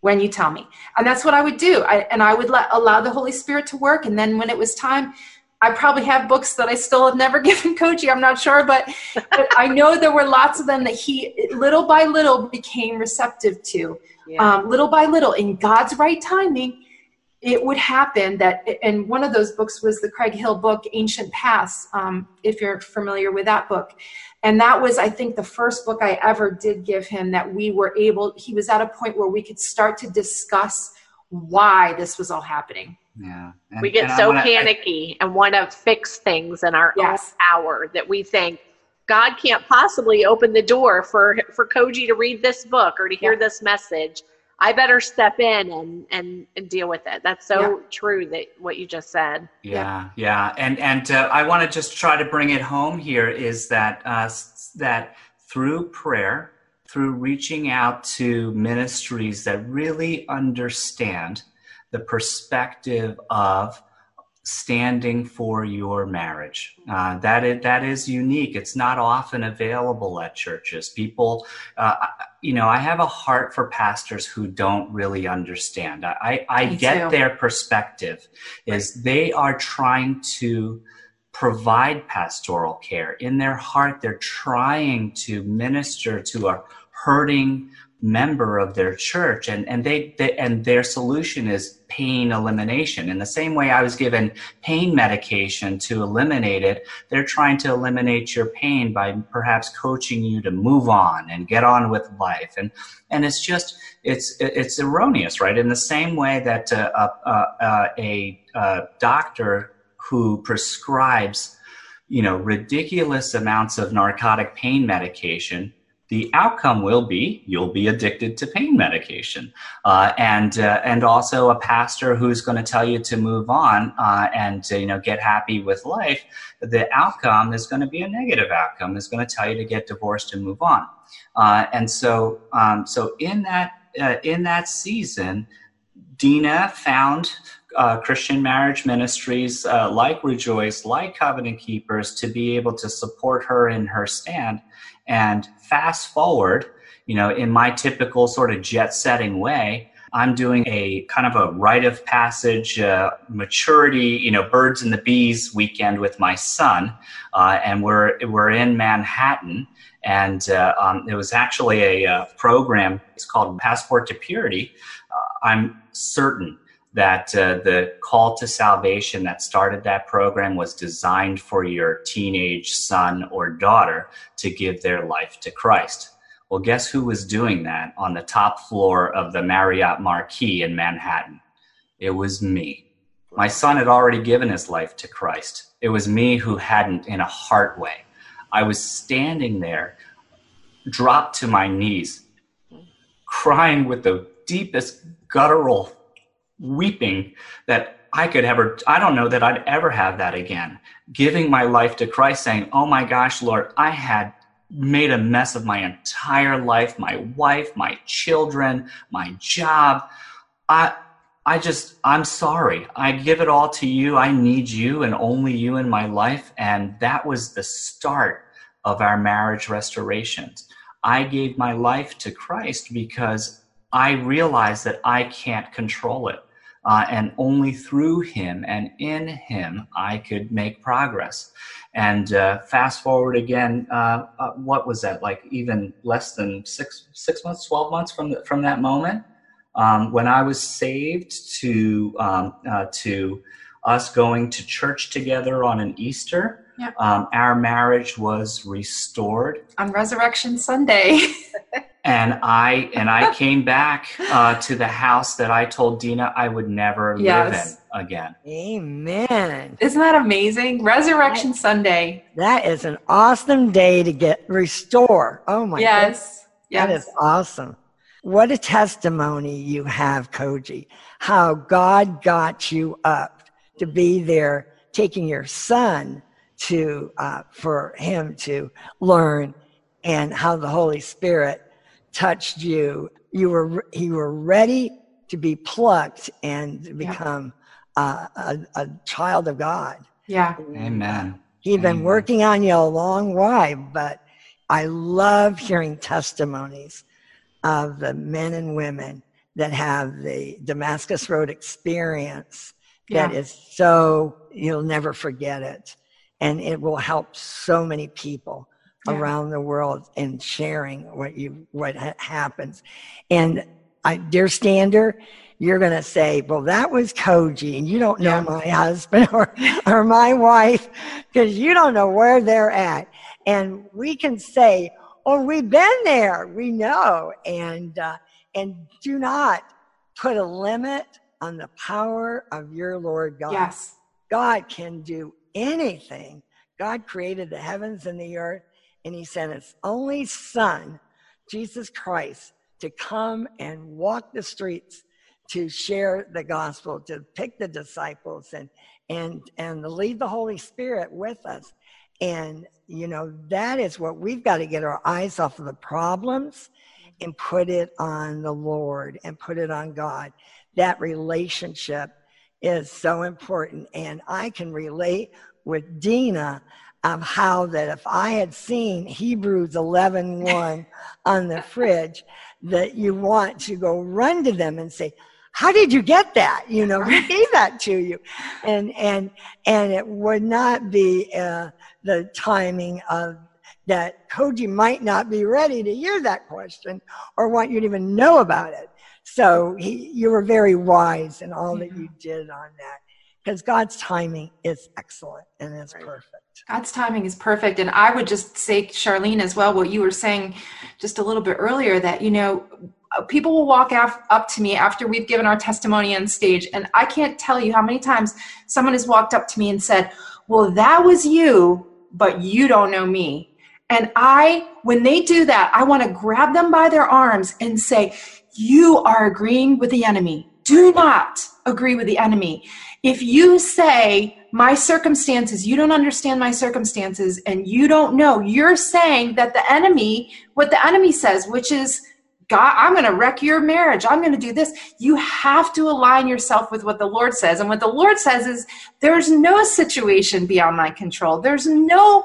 When you tell me. And that's what I would do. I, and I would let, allow the Holy Spirit to work. And then when it was time, I probably have books that I still have never given Koji. I'm not sure, but, but I know there were lots of them that he, little by little, became receptive to. Yeah. Um, little by little, in God's right timing, it would happen that, and one of those books was the Craig Hill book, Ancient Paths, um, if you're familiar with that book. And that was, I think, the first book I ever did give him that we were able, he was at a point where we could start to discuss why this was all happening. Yeah. And, we get so wanna, panicky I, and want to fix things in our yes. own hour that we think God can't possibly open the door for for Koji to read this book or to hear yeah. this message. I better step in and and, and deal with it. That's so yeah. true that what you just said. Yeah, yeah, and and uh, I want to just try to bring it home here is that uh, that through prayer, through reaching out to ministries that really understand the perspective of standing for your marriage. Uh, that is that is unique. It's not often available at churches. People, uh, you know, I have a heart for pastors who don't really understand. I I, get too. their perspective. Is they are trying to provide pastoral care in their heart. They're trying to minister to a hurting member of their church and, and they, they, and their solution is pain elimination. In the same way i was given pain medication to eliminate it they're trying to eliminate your pain by perhaps coaching you to move on and get on with life. And and it's just it's it's erroneous right? In the same way that uh, uh, uh, a, a doctor who prescribes you know ridiculous amounts of narcotic pain medication the outcome will be you'll be addicted to pain medication, uh, and uh, and also a pastor who's going to tell you to move on uh, and you know get happy with life. The outcome is going to be a negative outcome. Is going to tell you to get divorced and move on. Uh, and so um, so in that uh, in that season, Deana found uh, Christian marriage ministries uh, like Rejoice, like Covenant Keepers, to be able to support her in her stand. And fast forward, you know, in my typical sort of jet setting way, I'm doing a kind of a rite of passage, uh, maturity, you know, birds and the bees weekend with my son, uh, and we're we're in Manhattan, and uh, um, it was actually a, uh, program. It's called Passport to Purity. Uh, I'm certain that uh, the call to salvation that started that program was designed for your teenage son or daughter to give their life to Christ. Well, guess who was doing that on the top floor of the Marriott Marquis in Manhattan? It was me. My son had already given his life to Christ. It was me who hadn't in a heart way. I was standing there, dropped to my knees, crying with the deepest guttural weeping that I could ever, I don't know that I'd ever have that again. Giving my life to Christ, saying, Oh my gosh, Lord, I had made a mess of my entire life, my wife, my children, my job. I, I just, I'm sorry. I give it all to you. I need you and only you in my life. And that was the start of our marriage restorations. I gave my life to Christ because I realized that I can't control it uh, and only through him and in him I could make progress. And uh, fast forward again, uh, uh, what was that like? Even less than six six months, twelve months from the, from that moment um, when I was saved to um, uh, to us going to church together on an Easter. Um, our marriage was restored on Resurrection Sunday. and I and I came back uh, to the house that I told Deana I would never yes. live in again. Amen. Isn't that amazing? Resurrection that, Sunday. That is an awesome day to get restore. Oh my yes. Goodness. Yes. That is awesome. What a testimony you have, Koji. How God got you up to be there, taking your son to uh, for him to learn, and how the Holy Spirit touched you, you were you were ready to be plucked and become yeah. a, a, child of God. Yeah. Amen. He's been working on you a long while, but I love hearing testimonies of the men and women that have the Damascus Road experience yeah. that is so you'll never forget it. And it will help so many people yeah. around the world and sharing what you what ha- happens and I, dear Stander, you're going to say, well, that was Koji, and you don't know yeah. my husband or, or my wife because you don't know where they're at. And we can say, oh, we've been there. We know. And, uh, and do not put a limit on the power of your Lord God. Yes. God can do anything. God created the heavens and the earth, and He sent His only Son, Jesus Christ, to come and walk the streets to share the gospel, to pick the disciples and and and lead the Holy Spirit with us. And you know, that is what we've got to get our eyes off of the problems and put it on the Lord and put it on God. That relationship is so important. And I can relate with Deana of how that if I had seen Hebrews 11 1 on the fridge, that you want to go run to them and say, how did you get that? You know, who gave that to you? And, and, and it would not be uh, the timing of that Koji might not be ready to hear that question or want you to even know about it. So he, you were very wise in all that you did on that because God's timing is excellent and it's right. perfect. God's timing is perfect. And I would just say, Charlene, as well, what you were saying just a little bit earlier that, you know, people will walk af- up to me after we've given our testimony on stage. And I can't tell you how many times someone has walked up to me and said, Well, that was you, but you don't know me. And I, when they do that, I want to grab them by their arms and say, You are agreeing with the enemy. Do not agree with the enemy. If you say, My circumstances, you don't understand my circumstances, and you don't know, you're saying that the enemy, what the enemy says, which is, God, I'm going to wreck your marriage. I'm going to do this. You have to align yourself with what the Lord says. And what the Lord says is there's no situation beyond my control. There's no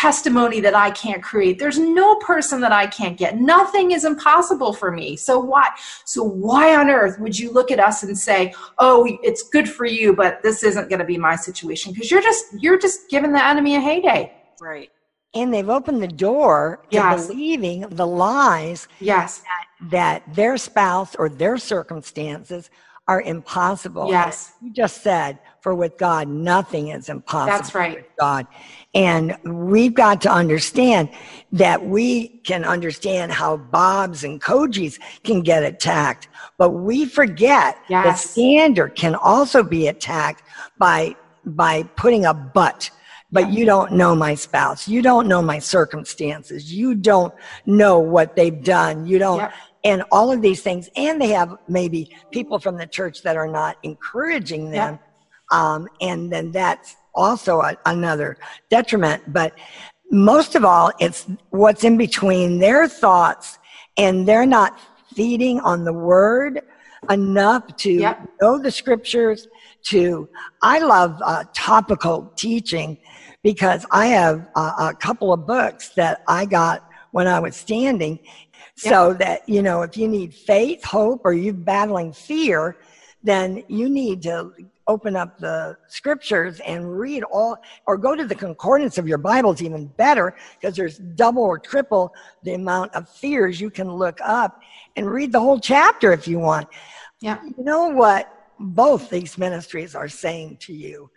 testimony that I can't create. There's no person that I can't get. Nothing is impossible for me. So why so why on earth would you look at us and say, "Oh, it's good for you, but this isn't going to be my situation?" Because you're just you're just giving the enemy a heyday. Right. And they've opened the door to yes. believing the lies yes. that, that their spouse or their circumstances are impossible. Yes. You just said, for with God, nothing is impossible. That's right. God. And we've got to understand that we can understand how Bobs and Kojis can get attacked, but we forget yes. that Stander can also be attacked by, by putting a but but you don't know my spouse. You don't know my circumstances. You don't know what they've done. You don't, yep and all of these things. And they have maybe people from the church that are not encouraging them. Um, and then that's also a, another detriment. But most of all, it's what's in between their thoughts and they're not feeding on the word enough to yep. know the scriptures to i love uh, topical teaching because i have uh, a couple of books that i got when i was standing so that, you know, if you need faith, hope, or you're battling fear, then you need to open up the scriptures and read all, or go to the concordance of your Bible. It's even better because there's double or triple the amount of fears you can look up and read the whole chapter if you want. Yeah. You know what both these ministries are saying to you?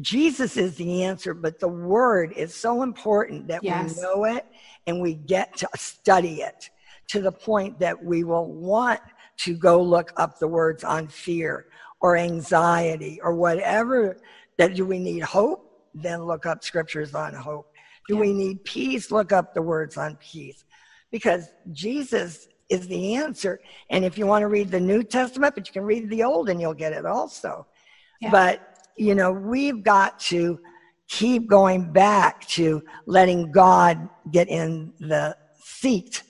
Jesus is the answer, but the word is so important that yes. we know it and we get to study it to the point that we will want to go look up the words on fear or anxiety or whatever that do we need hope? Then look up scriptures on hope. Do yeah. we need peace? Look up the words on peace. Because jesus is the answer. And if you want to read the new testament but you can read the old and you'll get it also. Yeah. but you know we've got to keep going back to letting god get in the seat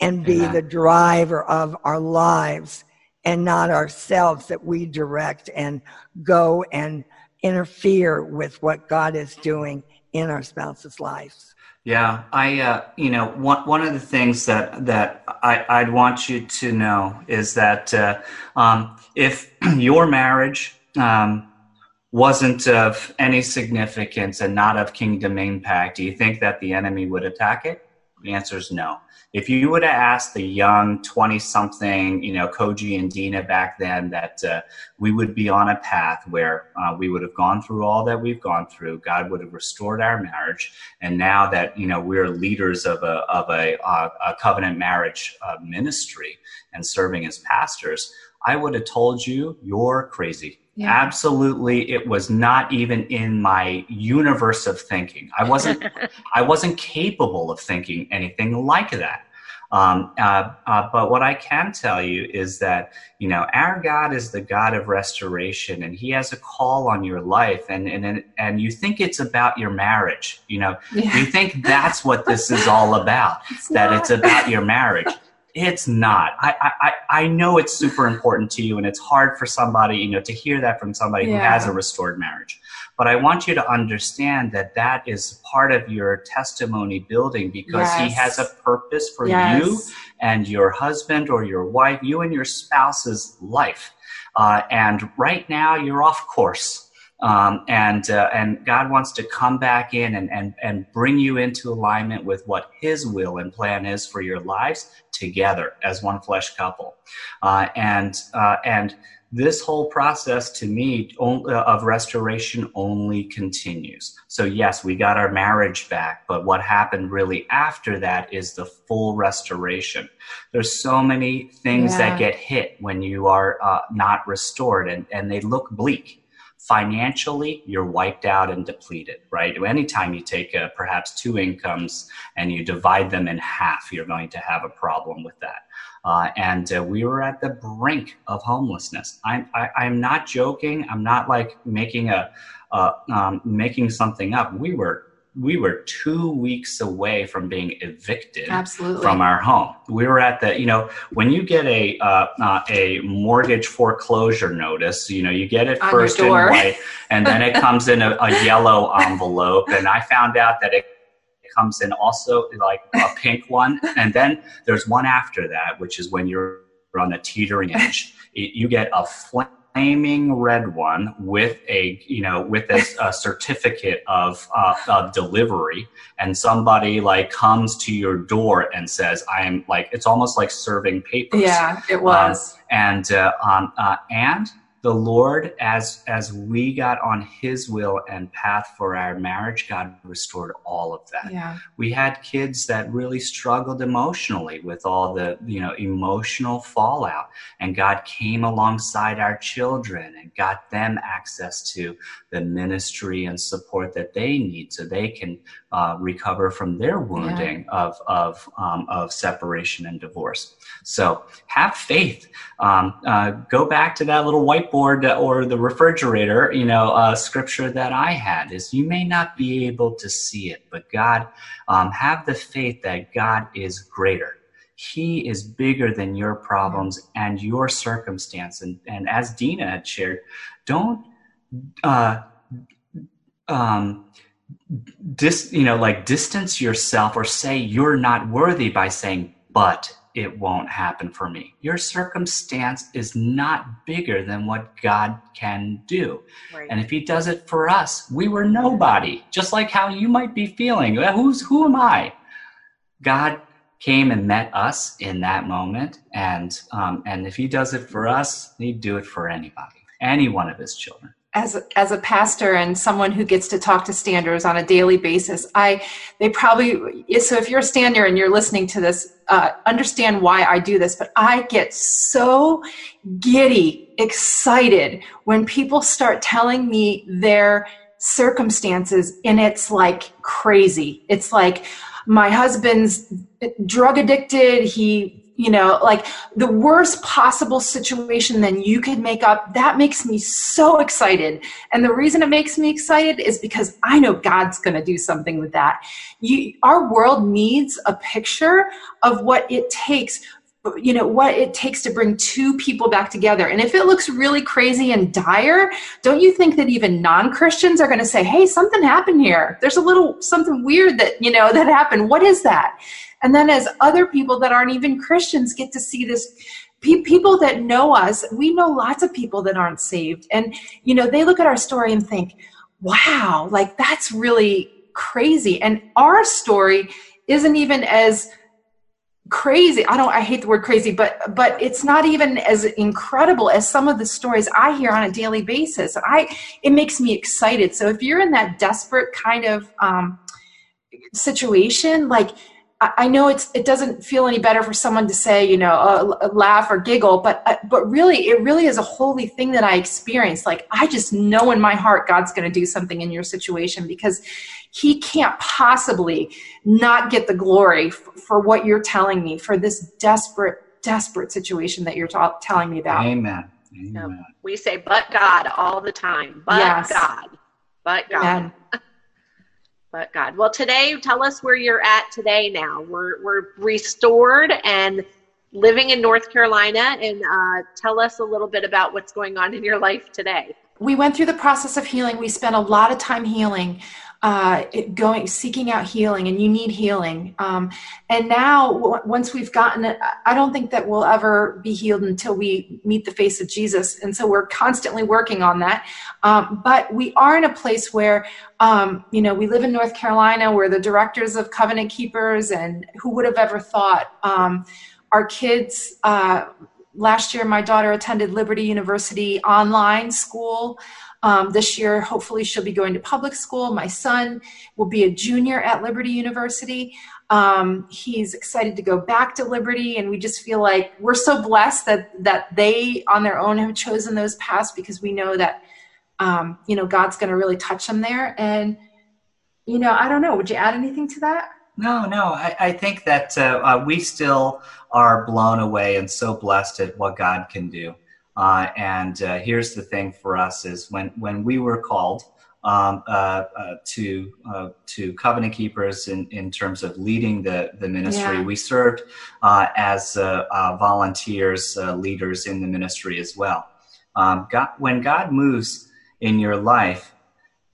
and be the driver of our lives and not ourselves that we direct and go and interfere with what God is doing in our spouse's lives. Yeah, I, uh, you know, one, one of the things that, that I, I'd want you to know is that uh, um, if your marriage um, wasn't of any significance and not of kingdom impact, do you think that the enemy would attack it? The answer is no. If you would have asked the young 20 something, you know, Koji and Deana back then that uh, we would be on a path where uh, we would have gone through all that we've gone through, God would have restored our marriage. And now that, you know, we're leaders of a, of a, uh, a covenant marriage uh, ministry and serving as pastors, I would have told you you're crazy. Yeah. Absolutely, it was not even in my universe of thinking. I wasn't, I wasn't capable of thinking anything like that. Um, uh, uh, but what I can tell you is that you know our God is the God of restoration, and He has a call on your life, and and and you think it's about your marriage. You know, yeah. you think that's what this is all about. It's that not. it's about your marriage it's not. I, I, I know it's super important to you, and it's hard for somebody, you know, to hear that from somebody yeah. who has a restored marriage. But I want you to understand that that is part of your testimony building because yes. he has a purpose for yes. you and your husband or your wife, you and your spouse's life. Uh, and right now, you're off course. Um, and uh, and God wants to come back in and, and and bring you into alignment with what His will and plan is for your lives together as one flesh couple, uh, and uh, and this whole process to me uh, of restoration only continues. So yes, we got our marriage back, but what happened really after that is the full restoration. There's so many things yeah. that get hit when you are uh, not restored, and and they look bleak financially you're wiped out and depleted right? Anytime you take uh, perhaps two incomes and you divide them in half you're going to have a problem with that. Uh, and uh, we were at the brink of homelessness. I'm I, i'm not joking. I'm not like making a uh, um, making something up. We were we were two weeks away from being evicted Absolutely. from our home. We were at the, you know, when you get a uh, uh, a mortgage foreclosure notice, you know, you get it On first in white, and then it comes in a, a yellow envelope. And I found out that it comes in also like a pink one, and then there's one after that, which is when you're on the teetering edge. you get a flame flaming red one with a you know with a, a certificate of uh, of delivery. And somebody like comes to your door and says i am like it's almost like serving papers. Yeah it was. Um, and uh, um, uh, and the Lord, as as we got on His will and path for our marriage, God restored all of that. Yeah. We had kids that really struggled emotionally with all the you know emotional fallout, and God came alongside our children and got them access to the ministry and support that they need, so they can uh, recover from their wounding yeah. of of um, of separation and divorce. So have faith. Um, uh, go back to that little whiteboard or the refrigerator. You know, uh, scripture that I had is you may not be able to see it, but God, um, have the faith that God is greater. He is bigger than your problems and your circumstance. And, and as Deana had shared, don't uh, um, dis, you know, like distance yourself or say you're not worthy by saying, but it won't happen for me. Your circumstance is not bigger than what God can do. Right. And if he does it for us, we were nobody, just like how you might be feeling. Who's who am I? God came and met us in that moment, and um, and if he does it for us, he'd do it for anybody, any one of his children as as a pastor and someone who gets to talk to standers on a daily basis i they probably so if you're a stander and you're listening to this uh, understand why i do this but i get so giddy excited when people start telling me their circumstances and it's like crazy. It's like my husband's drug addicted. He you know, like the worst possible situation than you could make up. That makes me so excited. And the reason it makes me excited is because I know God's going to do something with that. You, our world needs a picture of what it takes you know what it takes to bring two people back together and if it looks really crazy and dire don't you think that even non-christians are going to say hey something happened here there's a little something weird that you know that happened what is that and then as other people that aren't even Christians get to see this people that know us we know lots of people that aren't saved. And you know they look at our story and think wow like that's really crazy. And our story isn't even as crazy i don't i hate the word crazy but but it's not even as incredible as some of the stories i hear on a daily basis. I it makes me excited. So if you're in that desperate kind of um, situation like I know it's it doesn't feel any better for someone to say you know uh, laugh or giggle, but uh, but really it really is a holy thing that I experience. Like I just know in my heart God's going to do something in your situation because He can't possibly not get the glory f- for what you're telling me for this desperate desperate situation that you're ta- telling me about. Amen. Amen. We say but God all the time. But yes. God. But God. Amen but God. Well, today, tell us where you're at today now. We're, we're restored and living in North Carolina, and uh, tell us a little bit about what's going on in your life today. We went through the process of healing. We spent a lot of time healing uh, going seeking out healing and you need healing. Um, and now w- once we've gotten it i don't think that we'll ever be healed until we meet the face of jesus. And so we're constantly working on that. Um, but we are in a place where um, you know we live in north carolina we're the directors of covenant keepers and who would have ever thought um, our kids uh, last year my daughter attended liberty university online school um, this year, hopefully, she'll be going to public school. My son will be a junior at Liberty University. Um, he's excited to go back to Liberty, and we just feel like we're so blessed that that they, on their own, have chosen those paths because we know that um, you know God's going to really touch them there. And you know, I don't know. Would you add anything to that? No, no. I, I think that uh, uh, we still are blown away and so blessed at what God can do. Uh, and uh, here's the thing for us is when, when we were called um, uh, uh to uh, to covenant keepers in, in terms of leading the, the ministry, yeah. we served uh, as volunteers, leaders in the ministry as well. Um, God, when God moves in your life,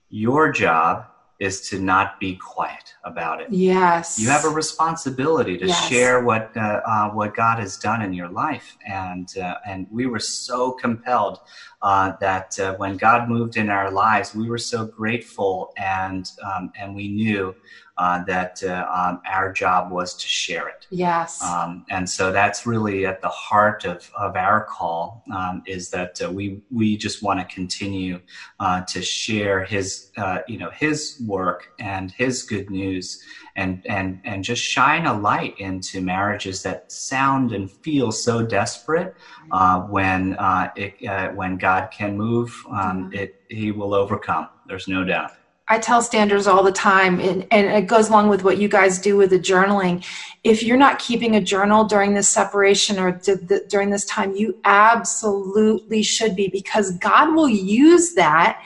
your job is to not be quiet about it. Yes. You have a responsibility to yes. share what uh, uh, what God has done in your life, and uh, and we were so compelled uh, that uh, when God moved in our lives, we were so grateful, and um, and we knew uh, that uh, um, our job was to share it. Yes. Um, and so that's really at the heart of, of our call um, is that uh, we we just want to continue uh, to share his uh, you know his work and his good news and and and just shine a light into marriages that sound and feel so desperate uh, when it, when God can move um, it he will overcome. There's no doubt. I tell standers all the time, and, and, it goes along with what you guys do with the journaling. If you're not keeping a journal during this separation or d- d- during this time, you absolutely should be because God will use that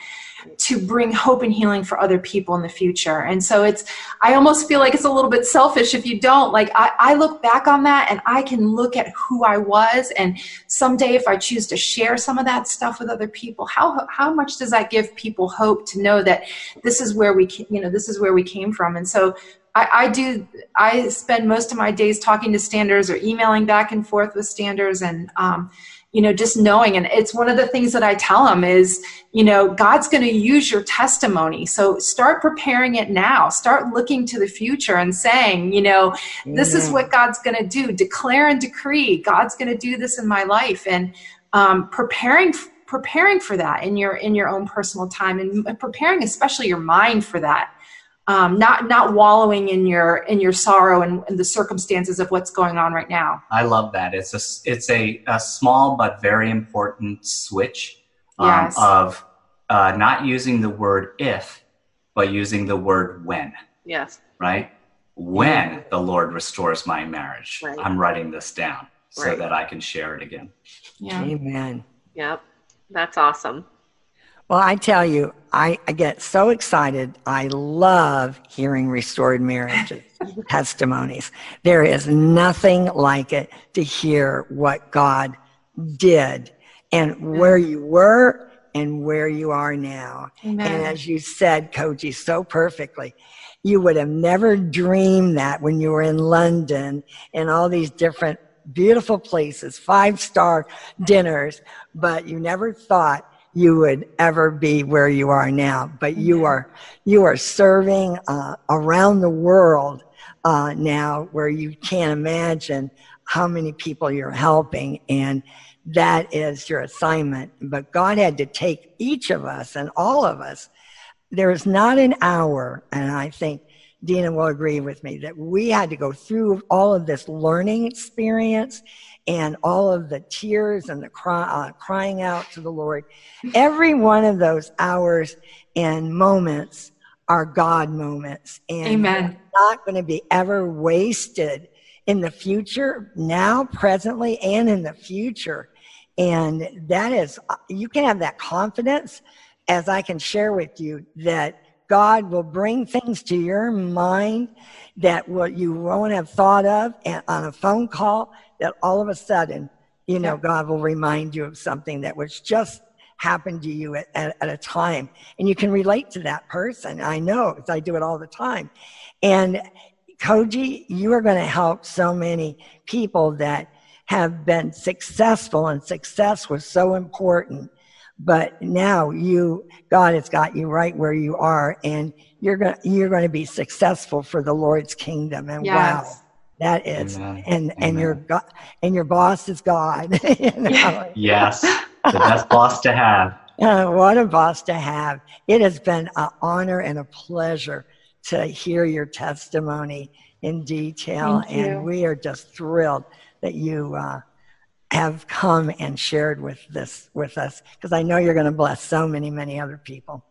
to bring hope and healing for other people in the future. And so it's, I almost feel like it's a little bit selfish if you don't. Like, I, I look back on that and I can look at who I was. And someday, if I choose to share some of that stuff with other people, how, how much does that give people hope to know that this is where we, you know, this is where we came from? And so I, I, do i spend most of my days talking to standers or emailing back and forth with standers and um, you know just knowing. And it's one of the things that i tell them is you know god's going to use your testimony. So start preparing it now. Start looking to the future and saying you know this is what god's going to do. Declare and decree god's going to do this in my life. And um, preparing preparing for that in your in your own personal time and preparing especially your mind for that um, not not wallowing in your in your sorrow and, and, the circumstances of what's going on right now. I love that. It's a it's a, a small but very important switch um, yes. of uh, not using the word if, but using the word when. Yes. Right. When the Lord restores my marriage, right. I'm writing this down so right. that I can share it again. Yeah. Amen. Yep. That's awesome. Well, I tell you, I, I get so excited. I love hearing restored marriages testimonies. There is nothing like it to hear what God did and where mm. you were and where you are now. Amen. And as you said, Koji, so perfectly, you would have never dreamed that when you were in London and all these different beautiful places, five star dinners, but you never thought you would ever be where you are now. But you are you are serving uh, around the world uh, now, where you can't imagine how many people you're helping, and that is your assignment. But God had to take each of us and all of us. There is not an hour, and I think Deana will agree with me that we had to go through all of this learning experience and all of the tears and the cry, uh, crying out to the Lord. Every one of those hours and moments are God moments. And Amen. not going to be ever wasted in the future, now, presently, and in the future. And that is, you can have that confidence as I can share with you that God will bring things to your mind that what you won't have thought of and on a phone call that all of a sudden, you know. God will remind you of something that was just happened to you at, at, at, a time. And you can relate to that person. I know because I do it all the time. And Koji, you are going to help so many people that have been successful and success was so important. But now you, God has got you right where you are and you're going to, you're going to be successful for the Lord's kingdom. And yes. wow. That is, Amen. and Amen. and your God, and your boss is God. you know? Yes, the best boss to have. Uh, what a boss to have! It has been an honor and a pleasure to hear your testimony in detail, and we are just thrilled that you uh, have come and shared with this with us because I know you're going to bless so many, many other people.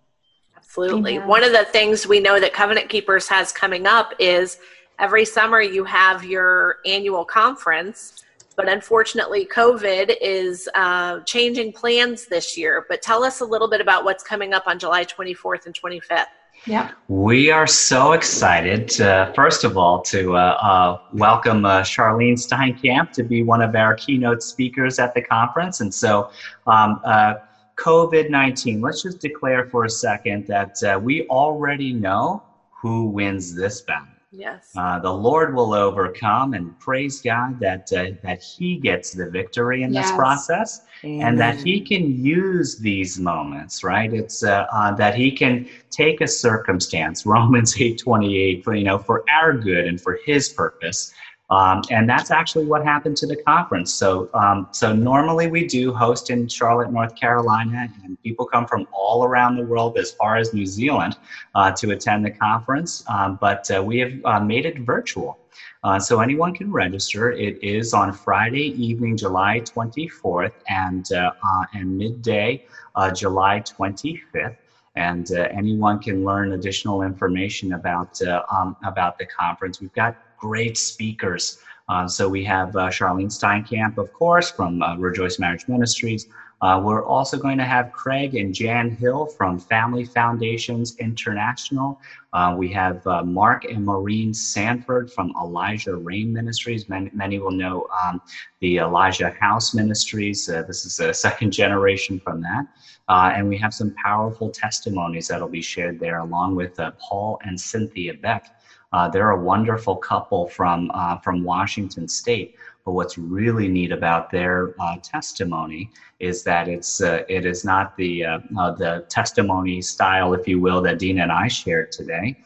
Absolutely. Amen. One of the things we know that Covenant Keepers has coming up is every summer you have your annual conference but unfortunately covid is uh, changing plans this year but tell us a little bit about what's coming up on july 24th and 25th yeah. We are so excited to, first of all to uh, uh, welcome uh, charlene steinkamp to be one of our keynote speakers at the conference. And so um, uh, covid-19 let's just declare for a second that uh, we already know who wins this battle Yes. Uh, the Lord will overcome and praise God that uh, that He gets the victory in yes. this process, Amen. and that He can use these moments. Right? It's uh, uh that He can take a circumstance, Romans eight twenty eight, for you know, for our good and for His purpose, um, and that's actually what happened to the conference. So, um, so normally we do host in Charlotte, North Carolina, and people come from all around the world, as far as New Zealand, uh, to attend the conference. Um, but uh, we have uh, made it virtual. Uh, so anyone can register. It is on Friday evening, July 24th, and uh, uh, and midday, July 25th and uh, anyone can learn additional information about uh, um, about the conference. We've got great speakers. Uh, so we have uh, Charlene Steinkamp, of course, from uh, Rejoice Marriage Ministries. Uh, we're also going to have Craig and Jan Hill from Family Foundations International. Uh, we have uh, Mark and Maureen Sandford from Elijah Rain Ministries. Many, many will know um, the Elijah House Ministries. this is a second generation from that. and we have some powerful testimonies that'll be shared there, along with Paul and Cynthia Beck. Uh, they're a wonderful couple from uh, from Washington State. But what's really neat about their uh, testimony is that it's uh, it is not the uh, uh, the testimony style, if you will, that Deana and I shared today.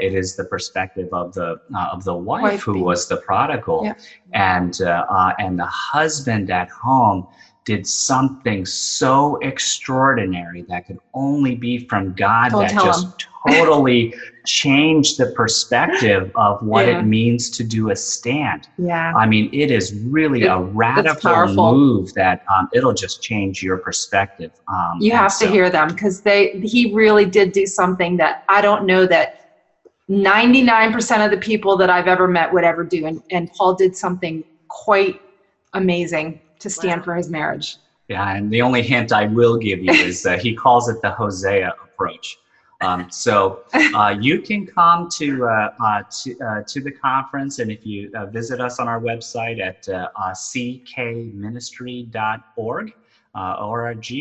it is the perspective of the of the wife, wife who was the prodigal, yeah. and and the husband at home did something so extraordinary that could only be from God Don't that just totally changed the perspective of what yeah. it means to do a stand. Yeah. I mean, it is really it, a radical move that um, it'll just change your perspective. Um, you have so, to hear them because they he really did do something that I don't know that 99% of the people that I've ever met would ever do. And, and Paul did something quite amazing to stand wow. for his marriage. Yeah, and the only hint I will give you is that he calls it the Hosea approach. Um, so uh, you can come to uh, uh, to, uh, to the conference, and if you uh, visit us on our website at uh, ckministry.org, org,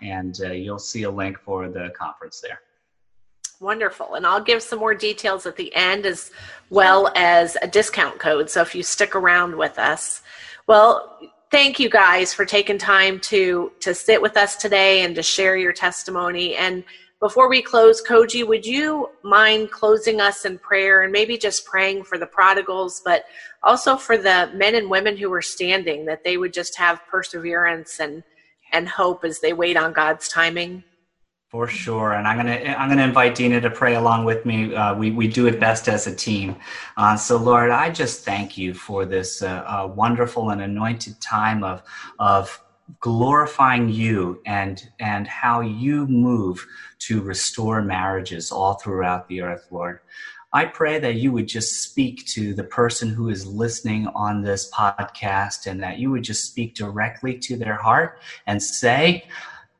and you'll see a link for the conference there. Wonderful. And I'll give some more details at the end as well as a discount code. So if you stick around with us, well, thank you guys for taking time to to sit with us today and to share your testimony. And before we close, Koji, would you mind closing us in prayer and maybe just praying for the prodigals, but also for the men and women who are standing, that they would just have perseverance and and hope as they wait on God's timing? For sure, and I'm gonna I'm gonna invite Deana to pray along with me. Uh, we we do it best as a team. Uh, so Lord, I just thank you for this uh, uh, wonderful and anointed time of of glorifying you and and how you move to restore marriages all throughout the earth, Lord. I pray that you would just speak to the person who is listening on this podcast and that you would just speak directly to their heart and say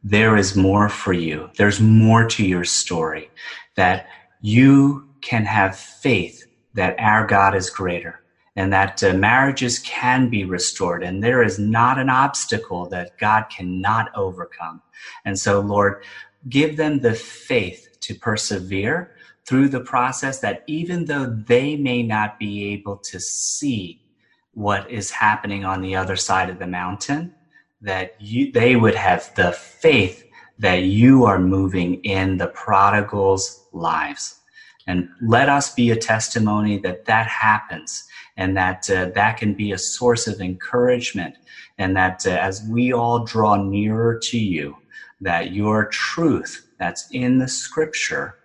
there is more for you. There's more to your story, that you can have faith that our God is greater and that uh, marriages can be restored and there is not an obstacle that God cannot overcome. And so, Lord, give them the faith to persevere through the process that even though they may not be able to see what is happening on the other side of the mountain, that you, they would have the faith that you are moving in the prodigal's lives. And let us be a testimony that that happens and that uh, that can be a source of encouragement. And that uh, as we all draw nearer to you, that your truth that's in the scripture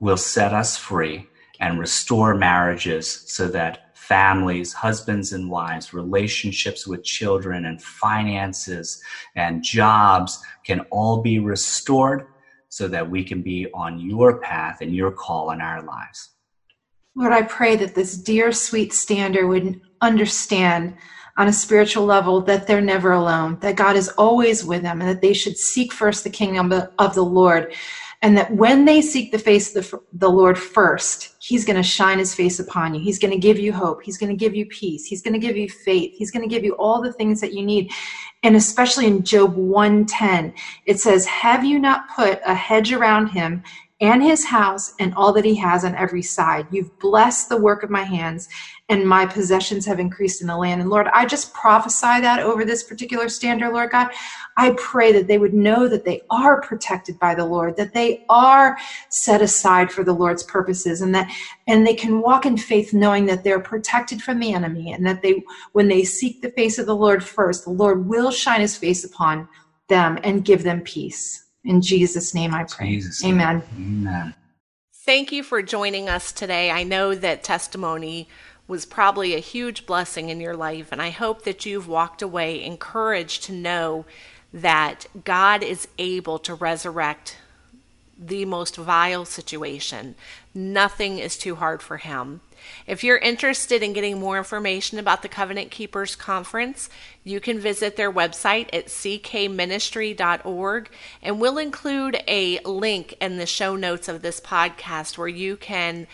will set us free and restore marriages so that families, husbands and wives, relationships with children and finances and jobs can all be restored so that we can be on your path and your call in our lives. Lord, I pray that this dear, sweet stander would understand on a spiritual level that they're never alone, that God is always with them, and that they should seek first the kingdom of the Lord and that when they seek the face of the, the Lord first, He's going to shine His face upon you. He's going to give you hope. He's going to give you peace. He's going to give you faith. He's going to give you all the things that you need. And especially in Job 110, it says, Have you not put a hedge around him and his house and all that he has on every side. You've blessed the work of my hands, and my possessions have increased in the land. And Lord, I just prophesy that over this particular stander, Lord God. I pray that they would know that they are protected by the Lord, that they are set aside for the Lord's purposes, and that and they can walk in faith knowing that they're protected from the enemy, and that they when they seek the face of the Lord first, the Lord will shine his face upon them and give them peace. In Jesus' name I pray. Jesus Amen. Amen. Thank you for joining us today. I know that testimony was probably a huge blessing in your life, and I hope that you've walked away encouraged to know that God is able to resurrect the most vile situation. Nothing is too hard for Him. If you're interested in getting more information about the Covenant Keepers Conference, you can visit their website at ckministry.org, and we'll include a link in the show notes of this podcast where you can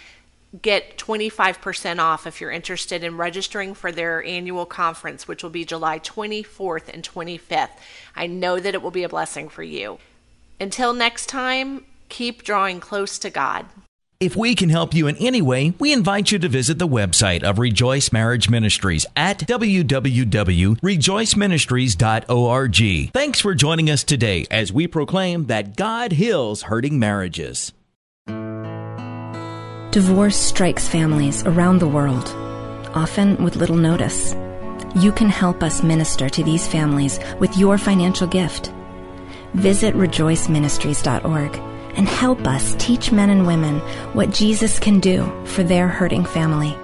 get 25% off if you're interested in registering for their annual conference, which will be July 24th and 25th. I know that it will be a blessing for you. Until next time, keep drawing close to God. If we can help you in any way, we invite you to visit the website of Rejoice Marriage Ministries at www.rejoiceministries.org. Thanks for joining us today as we proclaim that God heals hurting marriages. Divorce strikes families around the world, often with little notice. You can help us minister to these families with your financial gift. Visit rejoiceministries.org and help us teach men and women what Jesus can do for their hurting family.